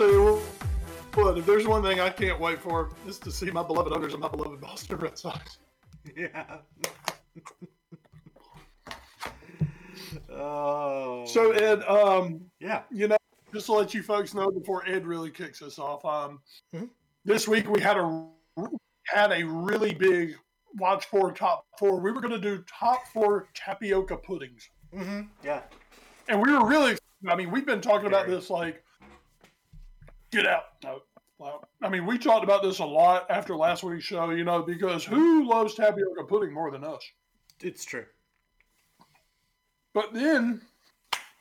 Tell you what, if there's one thing I can't wait for, is to see my beloved owners and my beloved Boston Red Sox. Yeah. oh. So, Ed, um, yeah. you know, just to let you folks know before Ed really kicks us off, um, Mhm. this week we had a had a really big watch for top four. We were going to do top four tapioca puddings, Mm-hmm. Yeah. and we were really. I mean, we've been talking about this like, get out. No, well, I mean, we talked about this a lot after last week's show. You know, because who loves tapioca pudding more than us? It's true. But then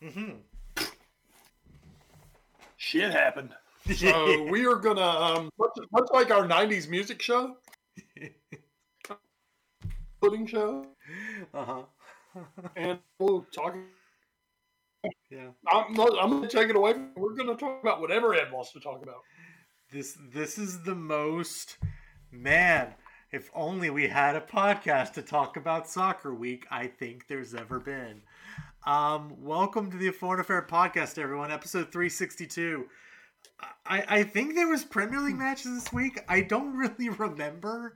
Mm-hmm. shit happened. So we are gonna um much, much like our '90s music show, pudding show, uh-huh. and we'll talk. Yeah. I'm not, I'm gonna take it away. We're gonna talk about whatever Ed wants to talk about. This this is the most man. If only we had a podcast to talk about soccer week, I think there's ever been. Um, welcome to the Foreign Affair podcast, everyone. Episode 362. I, I think there was Premier League matches this week. I don't really remember.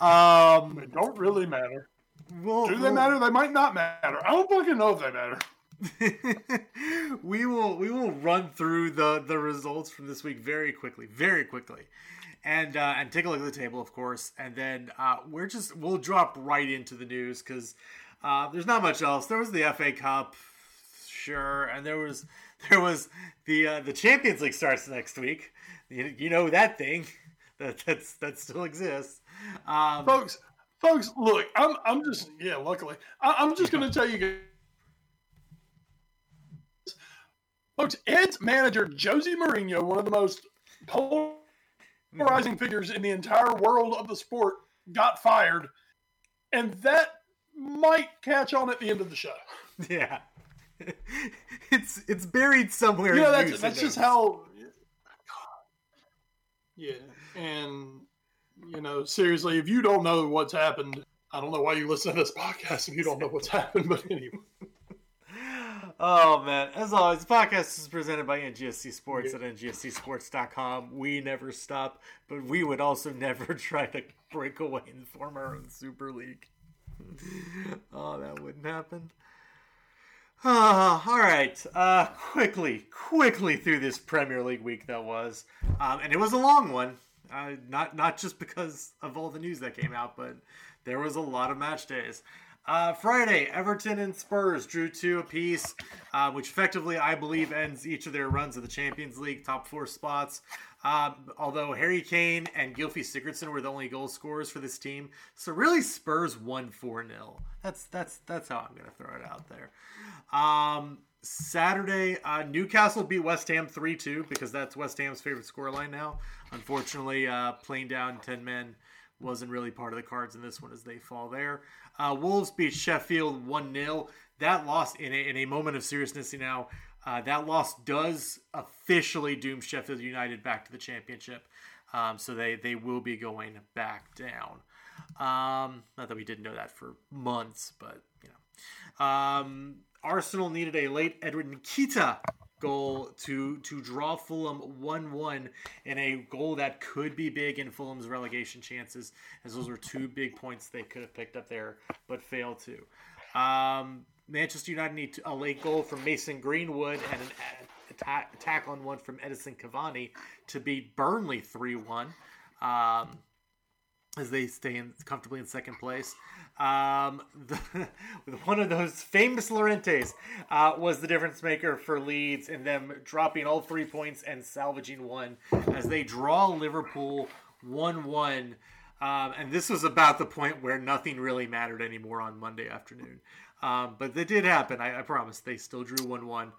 Um, They don't really matter. we'll, Do they we'll- matter? They might not matter. I don't fucking know if they matter. we will we will run through the the results from this week very quickly, very quickly, and uh, and take a look at the table, of course, and then uh, we're just we'll drop right into the news because uh, there's not much else. There was the FA Cup, sure, and there was there was the uh, the Champions League starts next week. You, you know that thing that that's that still exists. Um, folks folks look i'm i'm just yeah luckily I, i'm just gonna tell you guys folks ed's manager josie Mourinho, one of the most polarizing figures in the entire world of the sport got fired and that might catch on at the end of the show yeah. It's it's buried somewhere. you know in that's that's just notes. how yeah and you know seriously if you don't know what's happened i don't know why you listen to this podcast if you don't know what's happened but anyway Oh man! As always, the podcast is presented by NGSC Sports at ngscsports.com. We never stop, but we would also never try to break away and form our own super league. oh, that wouldn't happen. Ah, all right. Uh, quickly, quickly through this Premier League week that was, um, and it was a long one. Uh, not not just because of all the news that came out, but there was a lot of match days. Uh, Friday, Everton and Spurs drew two apiece, uh, which effectively, I believe, ends each of their runs of the Champions League top four spots. Um, although Harry Kane and Gylfi Sigurdsson were the only goal scorers for this team, so really Spurs won four 0 That's that's that's how I'm gonna throw it out there. Um, Saturday, uh, Newcastle beat West Ham 3 2 because that's West Ham's favorite scoreline now. Unfortunately, uh, playing down 10 men wasn't really part of the cards in this one as they fall there. Uh, Wolves beat Sheffield 1 0. That loss, in a, in a moment of seriousness now, uh, that loss does officially doom Sheffield United back to the championship. Um, so they, they will be going back down. Um, not that we didn't know that for months, but you know. Um, Arsenal needed a late Edward Nketiah goal to to draw Fulham 1-1 in a goal that could be big in Fulham's relegation chances as those were two big points they could have picked up there but failed to. Um, Manchester United need a late goal from Mason Greenwood and an, attack, ta- tackle and one from Edinson Cavani to beat Burnley 3 1 um, as they stay in, comfortably in second place. Um, the, one of those famous Llorentes uh, was the difference maker for Leeds in them dropping all three points and salvaging one as they draw Liverpool 1 1. Um, and this was about the point where nothing really mattered anymore on Monday afternoon. Um, but it did happen. I, I, promise. They still drew 1 1.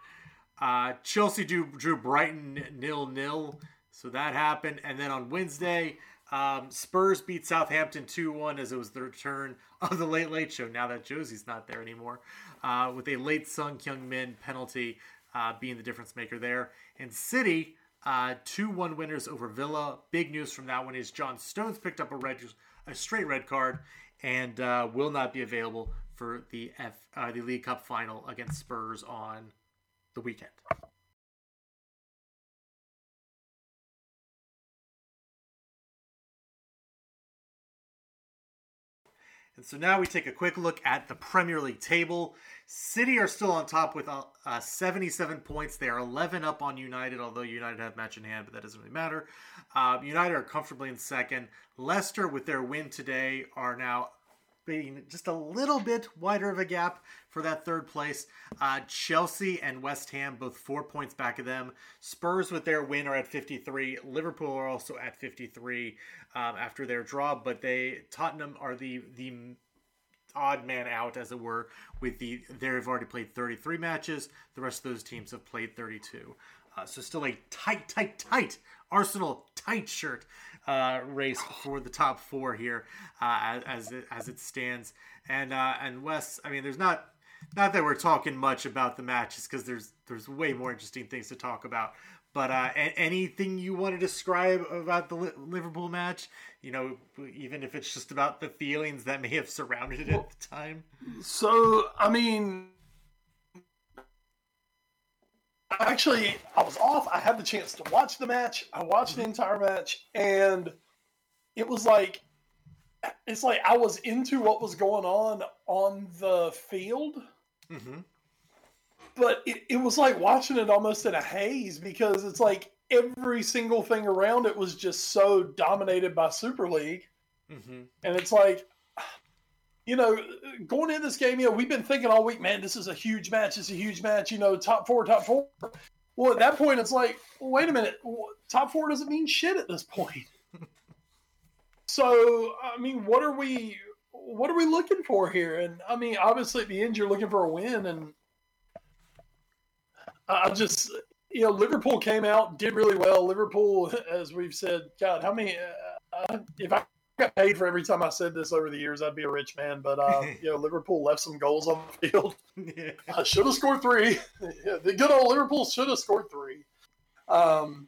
Uh, Chelsea drew, drew Brighton nil nil. So that happened. And then on Wednesday, um, Spurs beat Southampton 2 1 as it was the return of the Late Late Show now that Josie's not there anymore, uh, with a late Son Heung-min penalty uh, being the difference maker there. And City, uh, 2 1 winners over Villa. Big news from that one is John Stones picked up a, red, a straight red card and uh, will not be available for the F, uh, the League Cup final against Spurs on the weekend. And so now we take a quick look at the Premier League table. City are still on top with uh, uh, 77 points. They are 11 up on United, although United have match in hand, but that doesn't really matter. Uh, United are comfortably in second. Leicester, with their win today, are now being just a little bit wider of a gap for that third place. Uh, Chelsea and West Ham both four points back of them. Spurs with their win are at 53. Liverpool are also at 53 um, after their draw, but they Tottenham are the the odd man out, as it were, with the they've already played 33 matches. The rest of those teams have played 32. Uh, so still a tight, tight, tight Arsenal tight shirt uh, race for the top four here uh, as it, as it stands. And uh, and Wes, I mean, there's not not that we're talking much about the matches because there's there's way more interesting things to talk about. But uh, anything you want to describe about the Liverpool match, you know, even if it's just about the feelings that may have surrounded it at the time. So, I mean, actually, I was off. I had the chance to watch the match. I watched the mm-hmm. entire match, and it was like it's like I was into what was going on on the field. Mm-hmm. But it, it was like watching it almost in a haze because it's like every single thing around it was just so dominated by Super League. Mm-hmm. And it's like, you know, going in this game, you know, we've been thinking all week, man, this is a huge match. It's a huge match. You know, top four, top four. Well, at that point, it's like, wait a minute, top four doesn't mean shit at this point. so, I mean, what are we, what are we looking for here? And I mean, obviously, at the end, you're looking for a win, and I just, you know, Liverpool came out, did really well. Liverpool, as we've said, God, how many? Uh, if I got paid for every time I said this over the years, I'd be a rich man. But uh, you know, Liverpool left some goals on the field. yeah. I should have scored three. yeah, the good old Liverpool should have scored three. Um,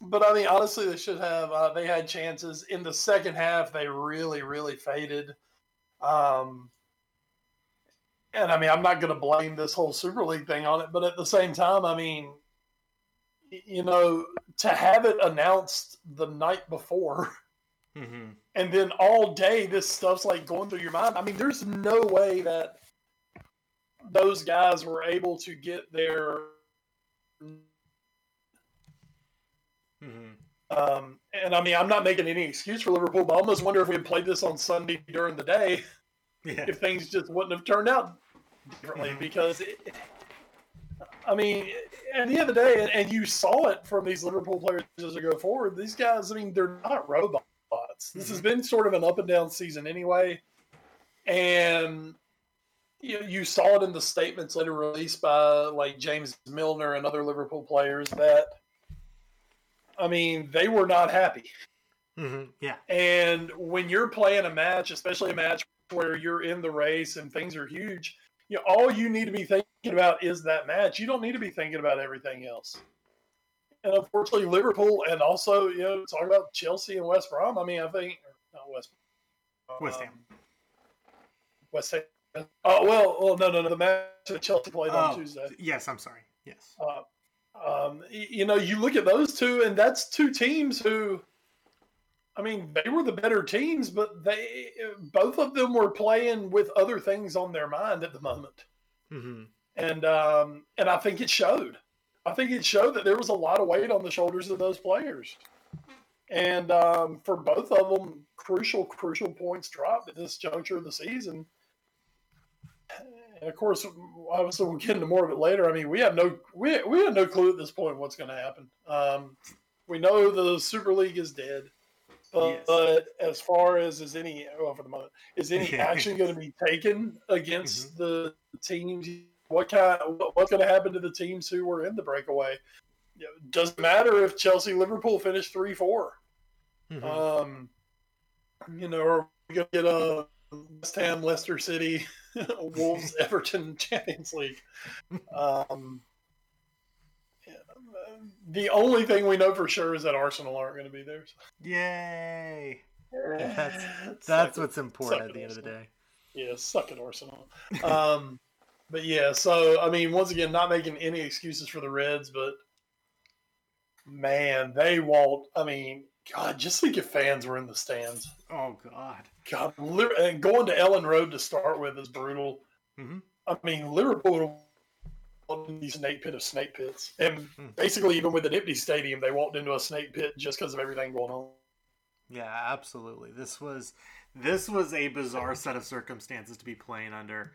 but I mean, honestly, they should have. Uh, they had chances in the second half. They really, really faded. Um, and I mean, I'm not going to blame this whole Super League thing on it, but at the same time, I mean, you know, to have it announced the night before Mm-hmm. And then all day, this stuff's like going through your mind. I mean, there's no way that those guys were able to get their. Mm-hmm. Um, and I mean, I'm not making any excuse for Liverpool, but I almost wonder if we had played this on Sunday during the day, yeah. if things just wouldn't have turned out differently. Mm-hmm. Because, it, I mean, at the end of the day, and, and you saw it from these Liverpool players as they go forward, these guys, I mean, they're not robots This has mm-hmm. been sort of an up and down season anyway, and you you saw it in the statements later released by like James Milner and other Liverpool players that, I mean, they were not happy. Mm-hmm. Yeah, and when you're playing a match, especially a match where you're in the race and things are huge, you know, all you need to be thinking about is that match. You don't need to be thinking about everything else and unfortunately Liverpool, and also you know talking about Chelsea and West Brom. I mean, I think not West West Ham. Um, West Ham. Oh well, well, no, no, no. The match that Chelsea played on oh, Tuesday. Yes, I'm sorry. Yes. Uh, um, you know, you look at those two, and that's two teams who, I mean, they were the better teams, but they both of them were playing with other things on their mind at the moment, mm-hmm. and um, and I think it showed. I think it showed that there was a lot of weight on the shoulders of those players. And um, for both of them, crucial, crucial points dropped at this juncture of the season. And of course, obviously, we'll get into more of it later. I mean, we have no we we have no clue at this point what's going to happen. Um, we know the Super League is dead, but, yes. but, as far as is any well for the moment is any action going to be taken against mm-hmm. the teams? What kind? What's going to happen to the teams who were in the breakaway? doesn't matter if Chelsea Liverpool finish three four. Mm-hmm. Um, you know, are we going to get a West Ham, Leicester City, Wolves, Everton Champions League? Um, the only thing we know for sure is that Arsenal aren't going to be there. So. Yay! That's that's what's important at the Arsenal. end of the day. Yeah, suck at Arsenal. Um, but yeah, so I mean, once again, not making any excuses for the Reds, but man, they won't. I mean, God, just think if fans were in the stands. Oh God, God, and going to Elland Road to start with is brutal. Mm-hmm. I mean, Liverpool the snake pit of snake pits, and mm-hmm. basically, even with an empty stadium, they walked into a snake pit just because of everything going on. Yeah, absolutely. This was this was a bizarre set of circumstances to be playing under.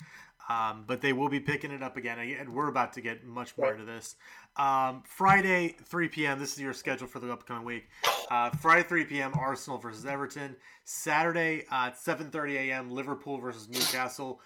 Um, but they will be picking it up again, and we're about to get much more right. into this. Um, Friday, 3 p.m. This is your schedule for the upcoming week. Uh, Friday, 3 p.m. Arsenal versus Everton. Saturday uh, at 7:30 a.m. Liverpool versus Newcastle.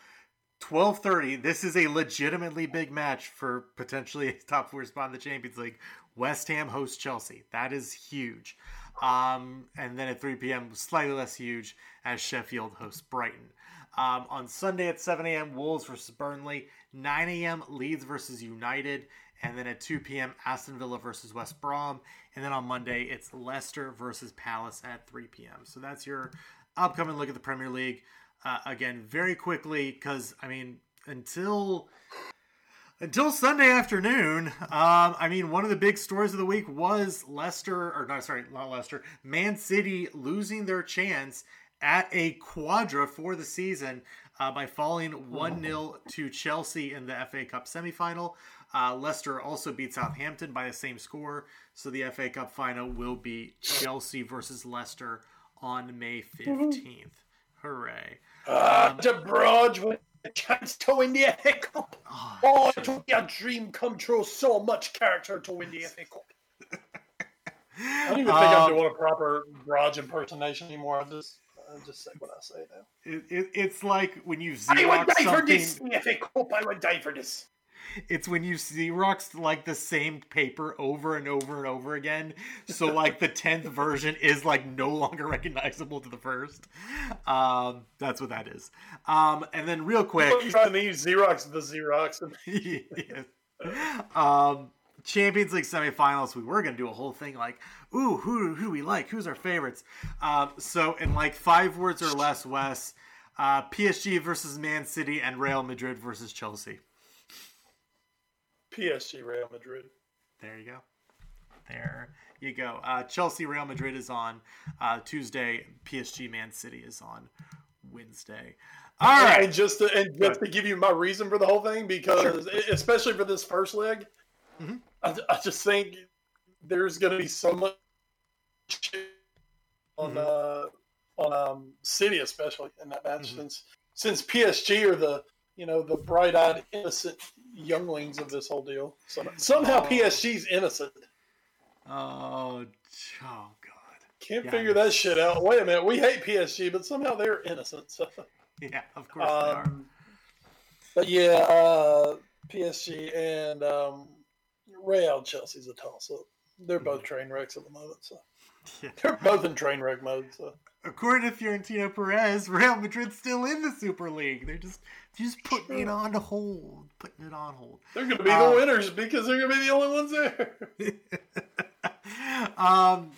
12:30. This is a legitimately big match for potentially a top four spot in the Champions League. West Ham hosts Chelsea. That is huge. Um, and then at 3 p.m., slightly less huge as Sheffield hosts Brighton. Um, on Sunday at 7 a.m., Wolves versus Burnley. 9 a.m., Leeds versus United. And then at 2 p.m., Aston Villa versus West Brom. And then on Monday, it's Leicester versus Palace at 3 p.m. So that's your upcoming look at the Premier League. Uh, again, very quickly, because, I mean, until until Sunday afternoon, um, I mean, one of the big stories of the week was Leicester, or not, sorry, not Leicester, Man City losing their chance at a quadra for the season uh, by falling 1 0 to Chelsea in the FA Cup semifinal. Uh, Leicester also beat Southampton by the same score, so the FA Cup final will be Chelsea versus Leicester on May 15th. Hooray. Uh, um, De Bruyne with a chance to win the FA Cup. Oh, oh it would be a dream come true. So much character to win the FA Cup. I don't even think um, I'm doing a proper Raj impersonation anymore. I just I'll just say what I say now. It, it, it's like when you Xerox I would die something. for this. FA Cup, I would die for this. It's when you Xerox like the same paper over and over and over again. So like the tenth version is like no longer recognizable to the first. Um, that's what that is. Um, and then real quick, I'm trying to use Xerox the Xerox. yes. Um, Champions League semifinals, we were gonna do a whole thing like, ooh, who who we like, who's our favorites. Um, so in like five words or less, Wes, uh, PSG versus Man City and Real Madrid versus Chelsea. PSG Real Madrid. There you go. There you go. Uh, Chelsea Real Madrid is on uh, Tuesday. PSG Man City is on Wednesday. All right. And just to, and just to give you my reason for the whole thing, because especially for this first leg, mm-hmm. I, I just think there's going to be so much on mm-hmm. uh, on um, City, especially in that match, mm-hmm. since since PSG are the you know the bright-eyed, innocent younglings of this whole deal. So, somehow oh. PSG's innocent. Oh, oh God! Can't yeah, figure that shit out. Wait a minute, we hate PSG, but somehow they're innocent. So. Yeah, of course um, they are. But yeah, uh, PSG and um, Real Chelsea's a toss up. They're both train wrecks at the moment, so yeah. they're both in train wreck mode. So according to Florentino Perez, Real Madrid's still in the Super League. They're just just putting sure. it on hold, putting it on hold. They're going to be um, the winners because they're going to be the only ones there. um.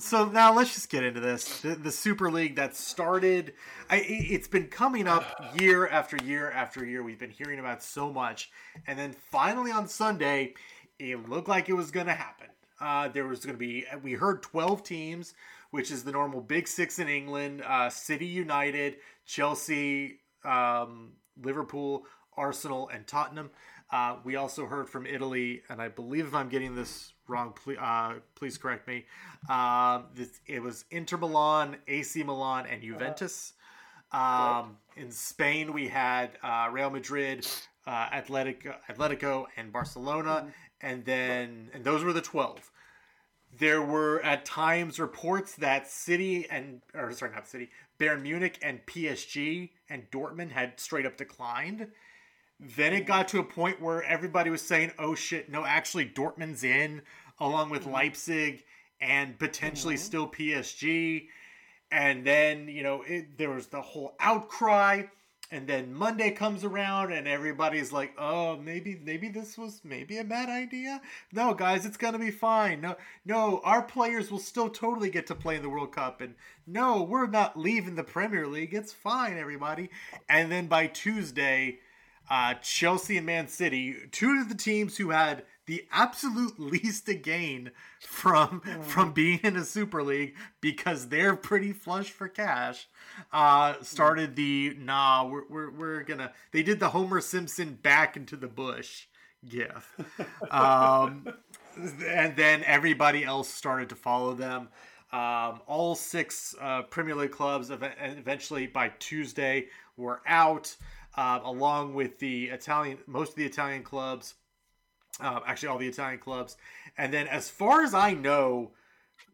So now let's just get into this. The, the Super League that started, I, it's been coming up year after year after year. We've been hearing about so much, and then finally on Sunday, it looked like it was going to happen. Uh, there was going to be, we heard 12 teams, which is the normal Big Six in England uh, City United, Chelsea, um, Liverpool, Arsenal, and Tottenham. Uh, we also heard from Italy, and I believe if I'm getting this wrong, please, uh, please correct me. Uh, this, it was Inter Milan, AC Milan, and Juventus. Um, in Spain, we had uh, Real Madrid, uh, Atletico, Atletico, and Barcelona, and then and those were the twelve. There were at times reports that City and or sorry, not City, Bayern Munich and PSG and Dortmund had straight up declined. Then it got to a point where everybody was saying, "Oh shit, no, actually Dortmund's in along with mm-hmm. Leipzig and potentially mm-hmm. still PSG." And then, you know, it, there was the whole outcry and then Monday comes around and everybody's like, "Oh, maybe maybe this was maybe a bad idea." No, guys, it's going to be fine. No, no, our players will still totally get to play in the World Cup and no, we're not leaving the Premier League. It's fine, everybody. And then by Tuesday, uh, Chelsea and Man City, two of the teams who had the absolute least to gain from from being in a super league because they're pretty flush for cash uh started the nah we're, we're, we're gonna they did the homer simpson back into the bush gif. Um and then everybody else started to follow them. Um, all six uh, Premier League clubs ev- eventually by Tuesday were out, uh, along with the Italian, most of the Italian clubs uh, actually all the Italian clubs. And then, as far as I know,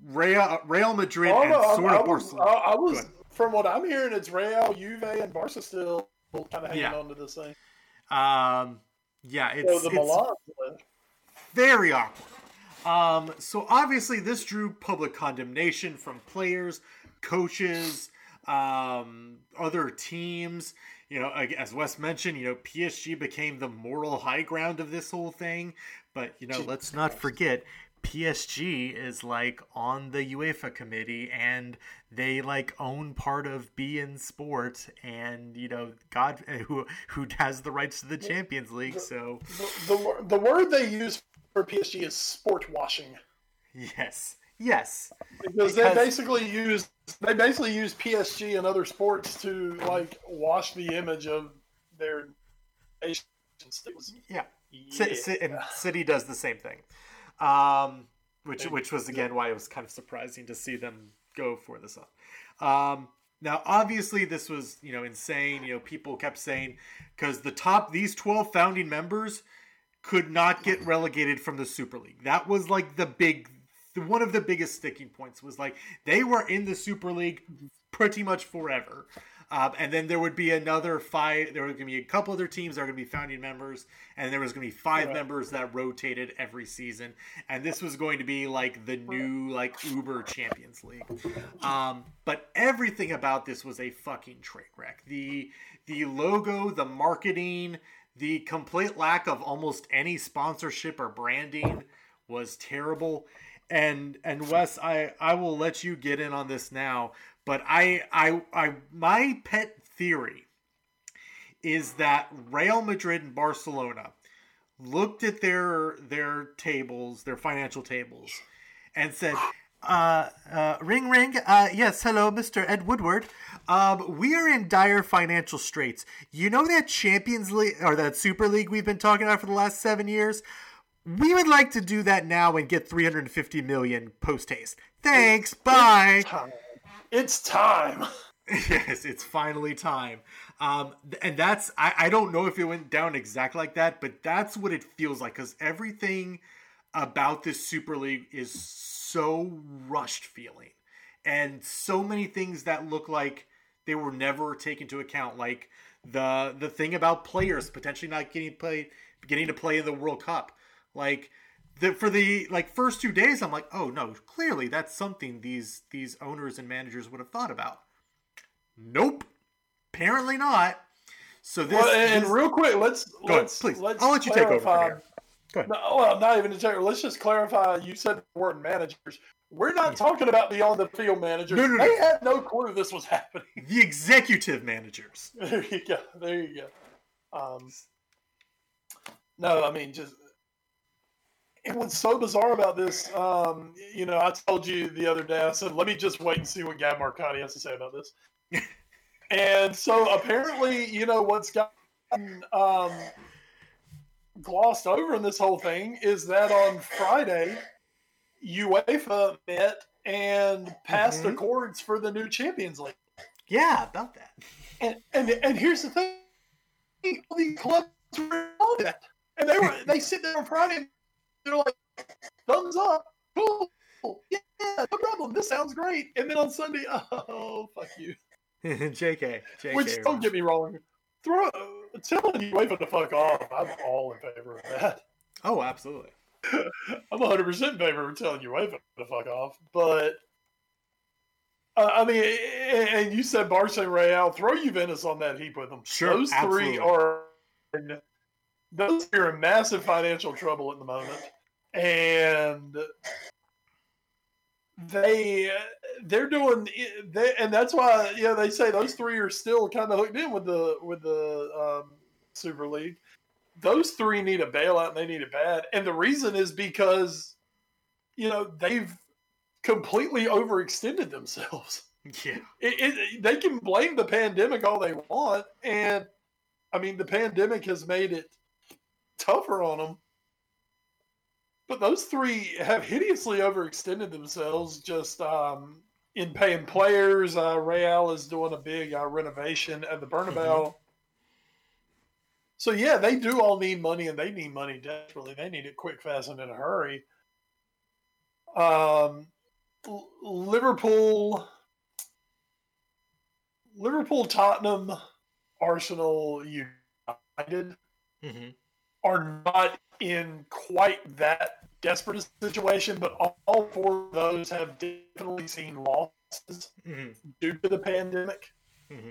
Real, Real Madrid Oh, and I, sort I of was, I, Barcelona. I was from what I'm hearing, it's Real, Juve, and Barca still kind of hanging Yeah. on to this thing. Um, yeah, So it's, the it's Milan, very awkward. Um, so obviously, this drew public condemnation from players, coaches, um, other teams. You know, as Wes mentioned, you know, PSG became the moral high ground of this whole thing. But you know, let's not forget, PSG is like on the UEFA committee, and they like own part of beIN Sport, and you know, God, eh, who who has the rights to the Champions League. So the, the, the word they use for PSG is sport washing. yes, yes. Because, Because- they basically use they basically use PSG and other sports to like wash the image of their nation states. Yeah. Yeah. Ci- Ci- and City does the same thing, um, which which was again why it was kind of surprising to see them go for this up. Um, now, obviously, this was you know insane. You know, people kept saying because the top these twelve founding members could not get relegated from the Super League. That was like the big one of the biggest sticking points was like they were in the Super League pretty much forever. Um, and then there would be another five. There were going to be a couple other teams that are going to be founding members, and there was going to be five Right. members that rotated every season. And this was going to be like the new like Uber Champions League. Um, but everything about this was a fucking train wreck. The the logo, the marketing, the complete lack of almost any sponsorship or branding was terrible. And and Wes, I I will let you get in on this now, but I I I my pet theory is that Real Madrid and Barcelona looked at their their tables, their financial tables, and said, uh, uh, "Ring, ring. Uh, yes, hello, Mister Ed Woodward. Um, we are in dire financial straits. You know that Champions League or that Super League we've been talking about for the last seven years." We would like to do that now and get 350 million post haste. Thanks. Bye. Time. It's time. yes, it's finally time. Um, and that's I, I don't know if it went down exactly like that, but that's what it feels like because everything about this Super League is so rushed feeling, and so many things that look like they were never taken into account, like the the thing about players potentially not getting play getting to play in the World Cup, like. The, for the like first two days, I'm like, oh no, clearly that's something these these owners and managers would have thought about. Nope. Apparently not. So this, Well, and this- real quick, let's Go ahead, let's please. let's I'll let you take over from here. Go ahead. No, well, not even to take. Let's just clarify. You said the word managers. We're not talking about the on the field managers. No, no, no. They had no clue this was happening. the executive managers. There you go. There you go. Um, no, I mean just. What's so bizarre about this, um, you know, I told you the other day. I said, "Let me just wait and see what Gab Marcotti has to say about this." and so apparently, you know, what's gotten um, glossed over in this whole thing is that on Friday, UEFA met and passed Mhm. accords for the new Champions League. Yeah, about that. And and and here's the thing: all these clubs were on that, and they were they sit there on Friday, they're like, thumbs up, cool, yeah, no problem, this sounds great. And then on Sunday, oh fuck you. JK. JK. Which don't get me wrong, throw telling UEFA the fuck off. I'm all in favor of that. Oh, absolutely. I'm 100 percent in favor of telling UEFA the fuck off. But uh, I mean, and and you said Barca and Real, throw Juventus on that heap with them. Sure, those absolutely. three are those are in massive financial trouble at the moment, and they they're doing they, and that's why yeah they say those three are still kind of hooked in with the with the um, Super League. Those three need a bailout and they need it bad, and the reason is because you know they've completely overextended themselves. Yeah. It, it, they can blame the pandemic all they want, and I mean the pandemic has made it tougher on them. But those three have hideously overextended themselves just um, in paying players. Uh, Real is doing a big uh, renovation at the Bernabeu. So yeah, they do all need money, and they need money desperately. They need it quick, fast, and in a hurry. Um, L- Liverpool, Liverpool, Tottenham, Arsenal, United hmm are not in quite that desperate situation, but all- four of those have definitely seen losses hmm due to the pandemic. hmm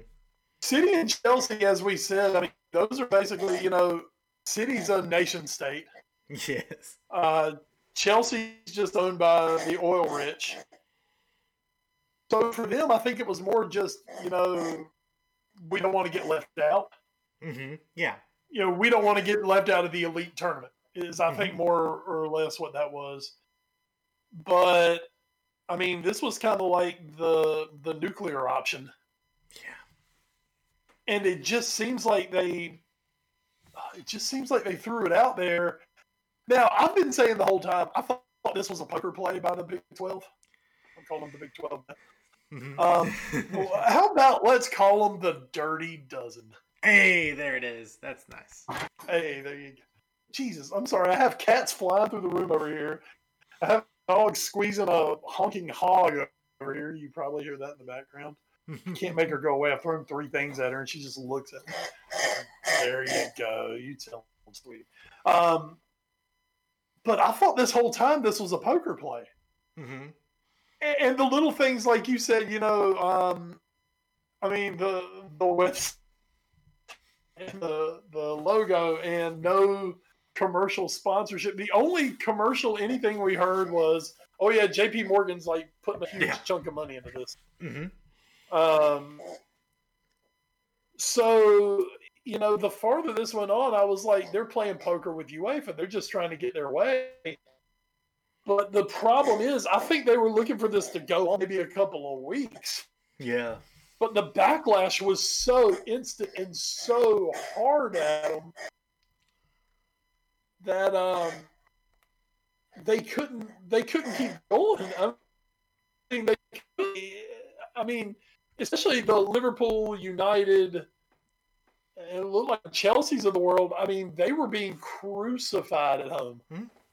City and Chelsea, as we said, I mean, those are basically, you know, City's a nation state. Yes. Uh, Chelsea's just owned by the oil rich. So for them, I think it was more just, you know, we don't want to get left out. hmm Yeah. You know, we don't want to get left out of the elite tournament. Is I Mm-hmm. think more or less what that was. But I mean, this was kind of like the the nuclear option, Yeah. and it just seems like they, it just seems like they threw it out there. Now I've been saying the whole time I thought this was a poker play by the Big Twelve. I'm calling them the Big Twelve. Mhm. Um, how about let's call them the Dirty Dozen? Hey, there it is. That's nice. Hey, there you go. Jesus, I'm sorry. I have cats flying through the room over here. I have dogs squeezing a honking hog over here. You probably hear that in the background. Can't make her go away. I've thrown three things at her and she just looks at me. There you go. You tell them, sweetie. Um, but I thought this whole time this was a poker play. hmm And, and the little things like you said, you know, um, I mean the the and the the logo and no commercial sponsorship. The only commercial anything we heard was, oh yeah, J.P. Morgan's like putting a huge Yeah. chunk of money into this. hmm Um, so you know, the farther this went on, I was like, they're playing poker with UEFA. They're just trying to get their way. But the problem is, I think they were looking for this to go on maybe a couple of weeks. Yeah. But the backlash was so instant and so hard at them that um, they couldn't they couldn't keep going. I mean, they, I mean, especially the Liverpool, United, and it looked like Chelsea's of the world. I mean, they were being crucified at home.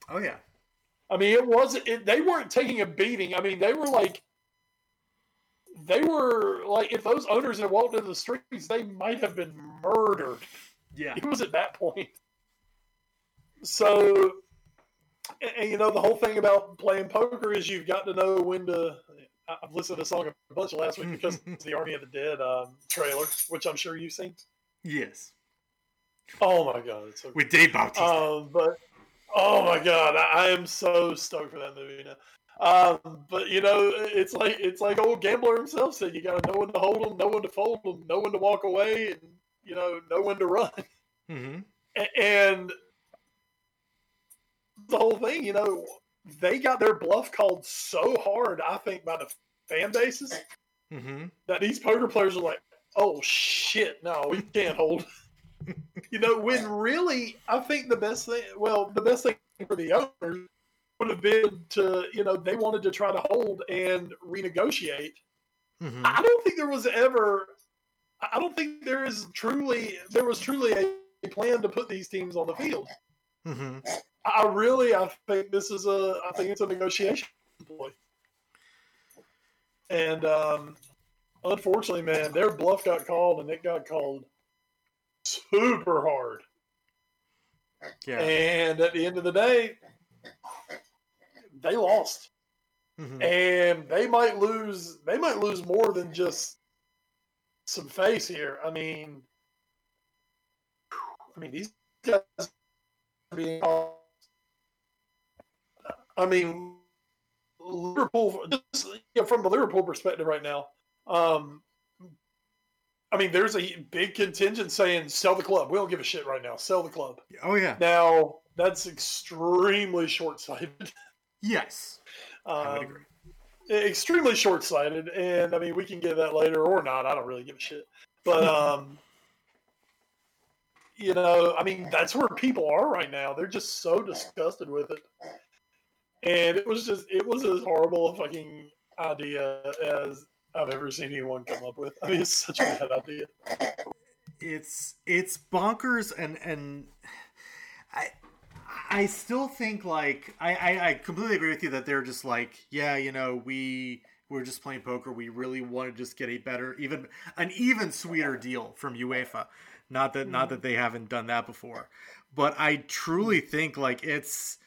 Oh yeah. I mean, it wasn't. It, they weren't taking a beating. I mean, they were like, they were like, if those owners had walked into the streets, they might have been murdered. Yeah. It was at that point. So, and, and, you know, the whole thing about playing poker is you've got to know when to. I've listened to the song a bunch last week because it's the Army of the Dead um, trailer, which I'm sure you've seen. Yes. Oh my god, it's so With Dave Bautista. Um, but oh my god, I, I am so stoked for that movie now. Um, but you know, it's like it's like old gambler himself said: you got to know when to hold them, know when to fold them, know when to walk away, and you know, know when to run. hmm A- And the whole thing, you know, they got their bluff called so hard. I think by the fan bases hmm that these poker players are like, "Oh shit, no, we can't hold." you know, when really, I think the best thing, well, the best thing for the owners would have been to, you know, they wanted to try to hold and renegotiate. Mhm. I don't think there was ever, I don't think there is truly, there was truly a plan to put these teams on the field. Mhm. I really, I think this is a, I think it's a negotiation ploy. And um, unfortunately, man, their bluff got called, and it got called super hard. Yeah. And at the end of the day, they lost, Mhm. and they might lose. They might lose more than just some face here. I mean, I mean these guys are being. I mean, Liverpool. Just, you know, from the Liverpool perspective, right now, um, I mean, there's a big contingent saying sell the club. We don't give a shit right now. Sell the club. Oh yeah. Now that's extremely short-sighted. Yes. I would Um, agree. extremely short-sighted, and I mean we can get that later or not. I don't really give a shit. But um, you know, I mean that's where people are right now. They're just so disgusted with it, and it was just it was as horrible a fucking idea as I've ever seen anyone come up with. I mean, it's such a bad idea. it's it's bonkers and and I I still think like I, I I completely agree with you that they're just like yeah you know we we're just playing poker. We really want to just get a better even an even sweeter deal from UEFA. Not that not mm-hmm. that they haven't done that before. But I truly mm-hmm. think like it's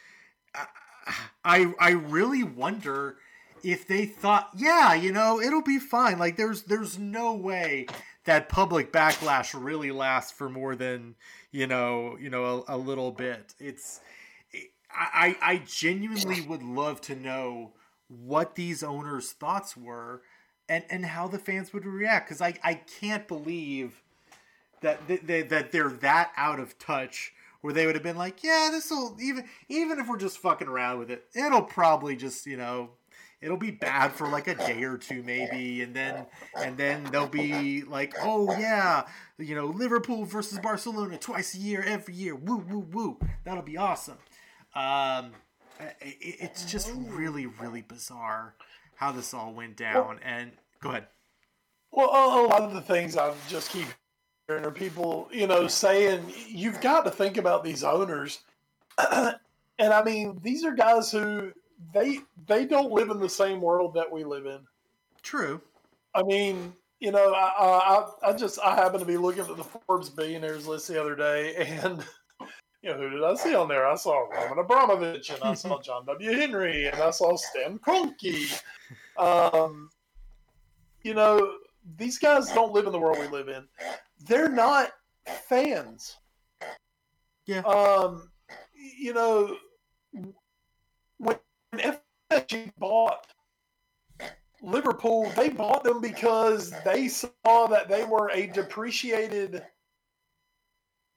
I I really wonder if they thought, yeah, you know, it'll be fine. Like there's there's no way that public backlash really lasts for more than you know you know a, a little bit. It's I I genuinely would love to know what these owners' thoughts were and and how the fans would react because I I can't believe that they, they, that they're that out of touch where they would have been like, yeah, this will even even if we're just fucking around with it, it'll probably just you know it'll be bad for like a day or two maybe and then and then they'll be like oh yeah you know liverpool versus barcelona twice a year every year woo woo woo. That'll be awesome. Um it, it's just really really bizarre how this all went down and go ahead. Well, a a lot of the things I just keep hearing are people, you know, saying you've got to think about these owners, and I mean, these are guys who they they don't live in the same world that we live in. true I mean, you know, I I, I just I happened to be looking at the Forbes billionaires list the other day, and you know, who did I see on there? I saw Roman Abramovich, and I saw John W. Henry, and I saw Stan Kroenke. Um, you know, these guys don't live in the world we live in. They're not fans. Yeah. Um, you know, when FSG bought Liverpool, they bought them because they saw that they were a depreciated,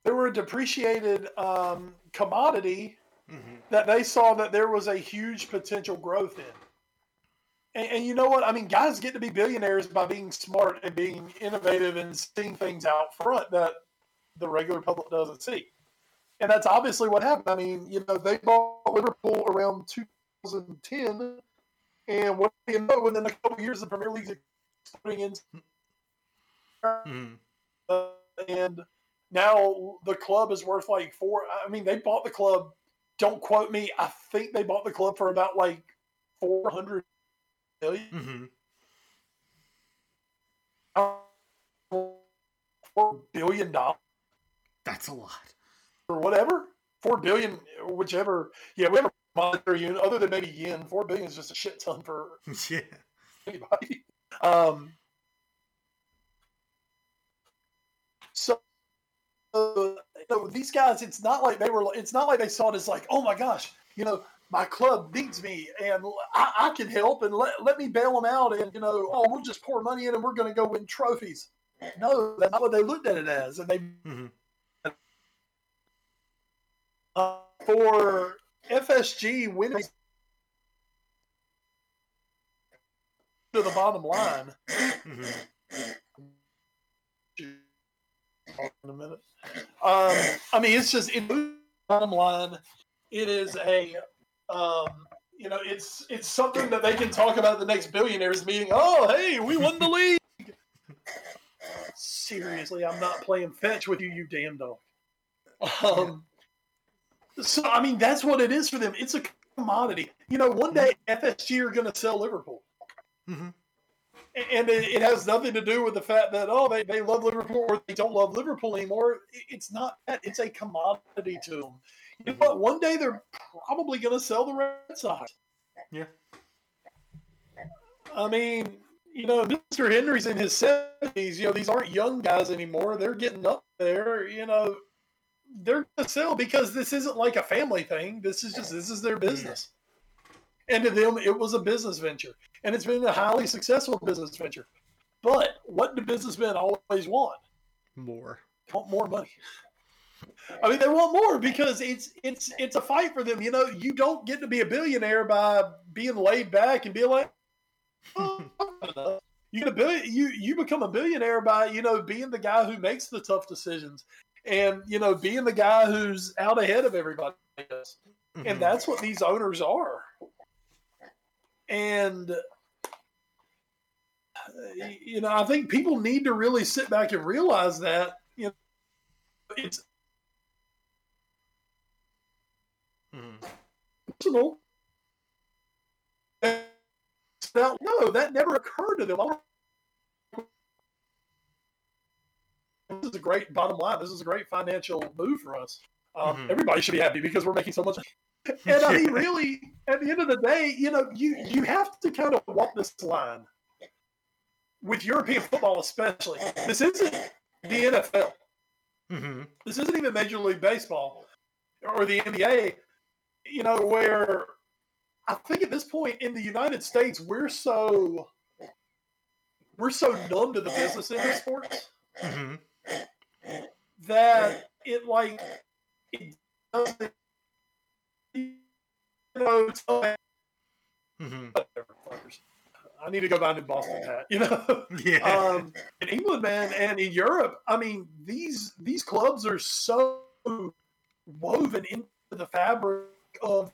they were a depreciated um, commodity mm-hmm. that they saw that there was a huge potential growth in. And, and you know what? I mean, guys get to be billionaires by being smart and being innovative and seeing things out front that the regular public doesn't see. And that's obviously what happened. I mean, you know, they bought Liverpool around 2010, and what do you know? Within a couple of years, the Premier League's exploding in, Mm-hmm. uh, and now the club is worth like four. I mean, they bought the club. Don't quote me. I think they bought the club for about like four hundred million, Mm-hmm. four billion dollars that's a lot or whatever. Four billion, whichever. Yeah, whatever monetary unit, other than maybe yen. Four billion is just a shit ton for yeah anybody. Um, so, you know, these guys, it's not like they were. It's not like they saw it as like, oh my gosh, you know, my club needs me and I, I can help and let, let me bail them out and you know, oh, we'll just pour money in and we're going to go win trophies. No, that's not what they looked at it as, and they mm-hmm. uh, for FSG winning to the bottom line. Mm-hmm. in a minute. Um, I mean, it's just in bottom line, it is a um, you know, it's it's something that they can talk about at the next billionaires meeting. Oh, hey, we won the league. Seriously, I'm not playing fetch with you, you damn dog. Um, so I mean, that's what it is for them. It's a commodity. You know, one day FSG are going to sell Liverpool. Mm-hmm. And it, it, has nothing to do with the fact that, oh, they, they love Liverpool or they don't love Liverpool anymore. It's not that. It's a commodity to them. You know what? One day they're probably going to sell the Red Sox. Yeah. I mean, you know, Mr. Henry's in his 70s. You know, these aren't young guys anymore. They're getting up there. You know, they're going to sell because this isn't like a family thing. This is just, this is their business. And to them, it was a business venture. And it's been a highly successful business venture. But what do businessmen always want? More. Want more money. I mean, they want more because it's it's it's a fight for them. You know, you don't get to be a billionaire by being laid back and being like, oh, you get a billion. You you become a billionaire by you know being the guy who makes the tough decisions and you know being the guy who's out ahead of everybody else. Mm-hmm. And that's what these owners are. And you know, I think people need to really sit back and realize that you know it's mm-hmm. personal. No, that never occurred to them. Is a great bottom line. This is a great financial move for us. Um, mm-hmm. Everybody should be happy because we're making so much. And I mean, really, at the end of the day, you know, you you have to kind of walk this line with European football, especially. This isn't the NFL. Mm-hmm. This isn't even Major League Baseball or the NBA. You know, where I think at this point in the United States, we're so we're so numb to the business end of sports mm-hmm. That it like it doesn't. You know, mm-hmm. I need to go buy a new Boston hat. You know, yeah. Um, in England, man, and in Europe, I mean these these clubs are so woven into the fabric of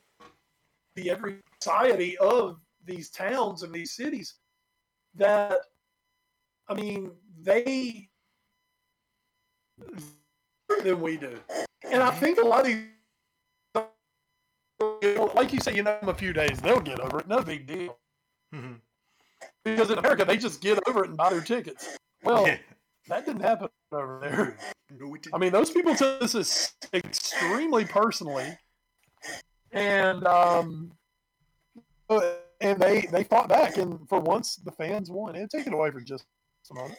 the every society of these towns and these cities that I mean they than we do, and I think a lot of these. Like you say, you know, them a few days, they'll get over it. No big deal. Mm-hmm because in America they just get over it and buy their tickets. Well, yeah. that didn't happen over there. No, I mean, those people took this extremely personally, and um, and they they fought back, and for once the fans won. And take it away for just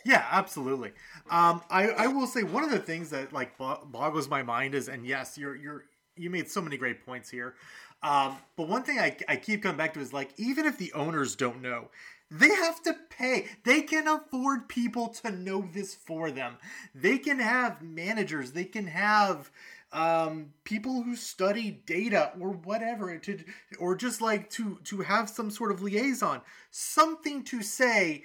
Yeah, absolutely. Um, I I will say one of the things that like boggles my mind is, and yes, you're you're you made so many great points here. Um, but one thing I, I keep coming back to is like, even if the owners don't know, they have to pay. They can afford people to know this for them. They can have managers. They can have um, people who study data or whatever to, or just like to to have some sort of liaison, something to say.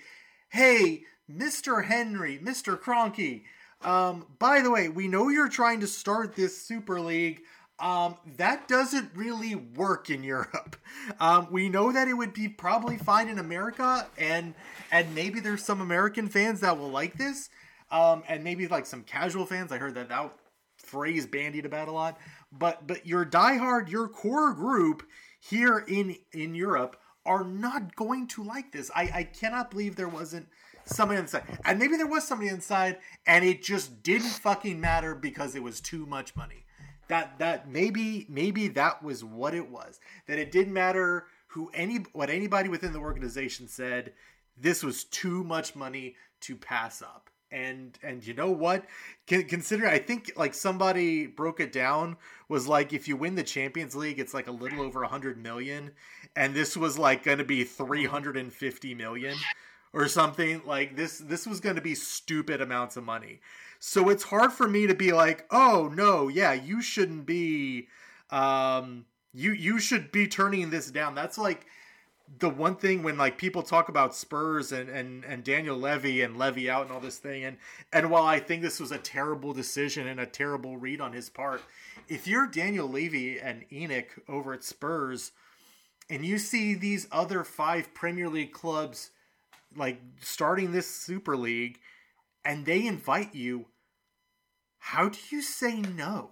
Hey, Mr. Henry, Mr. Kroenke. Um, by the way, we know you're trying to start this Super League. Um, that doesn't really work in Europe. Um, we know that it would be probably fine in America, and and maybe there's some American fans that will like this, um, and maybe like some casual fans. I heard that that phrase bandied about a lot. But but your diehard, your core group here in in Europe are not going to like this. I I cannot believe there wasn't somebody inside, and maybe there was somebody inside, and it just didn't fucking matter because it was too much money. That that maybe maybe that was what it was. That it didn't matter who any what anybody within the organization said this was too much money to pass up. And and you know what? Consider i think like somebody broke it down was like if you win the champions league it's like a little over 100 million and this was like going to be 350 million or something like this this was going to be stupid amounts of money so it's hard for me to be like, oh no, yeah, you shouldn't be um you you should be turning this down. That's like the one thing when like people talk about Spurs and, and, and Daniel Levy and Levy out and all this thing, and and while I think this was a terrible decision and a terrible read on his part, if you're Daniel Levy and ENIC over at Spurs, and you see these other five Premier League clubs like starting this Super League, and they invite you, how do you say no?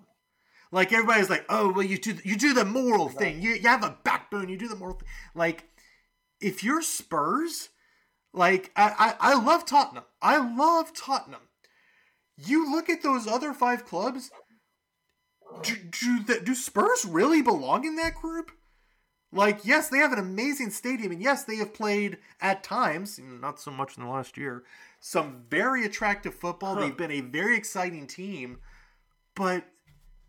Like everybody's like, oh well, you do you do the moral thing. You you have a backbone. You do the moral thing. Like if you're Spurs, like I, I, I love Tottenham. I love Tottenham. You look at those other five clubs. Do, do, do Spurs really belong in that group? Like, yes, they have an amazing stadium, and yes, they have played at times, not so much in the last year, some very attractive football. Huh. They've been a very exciting team, but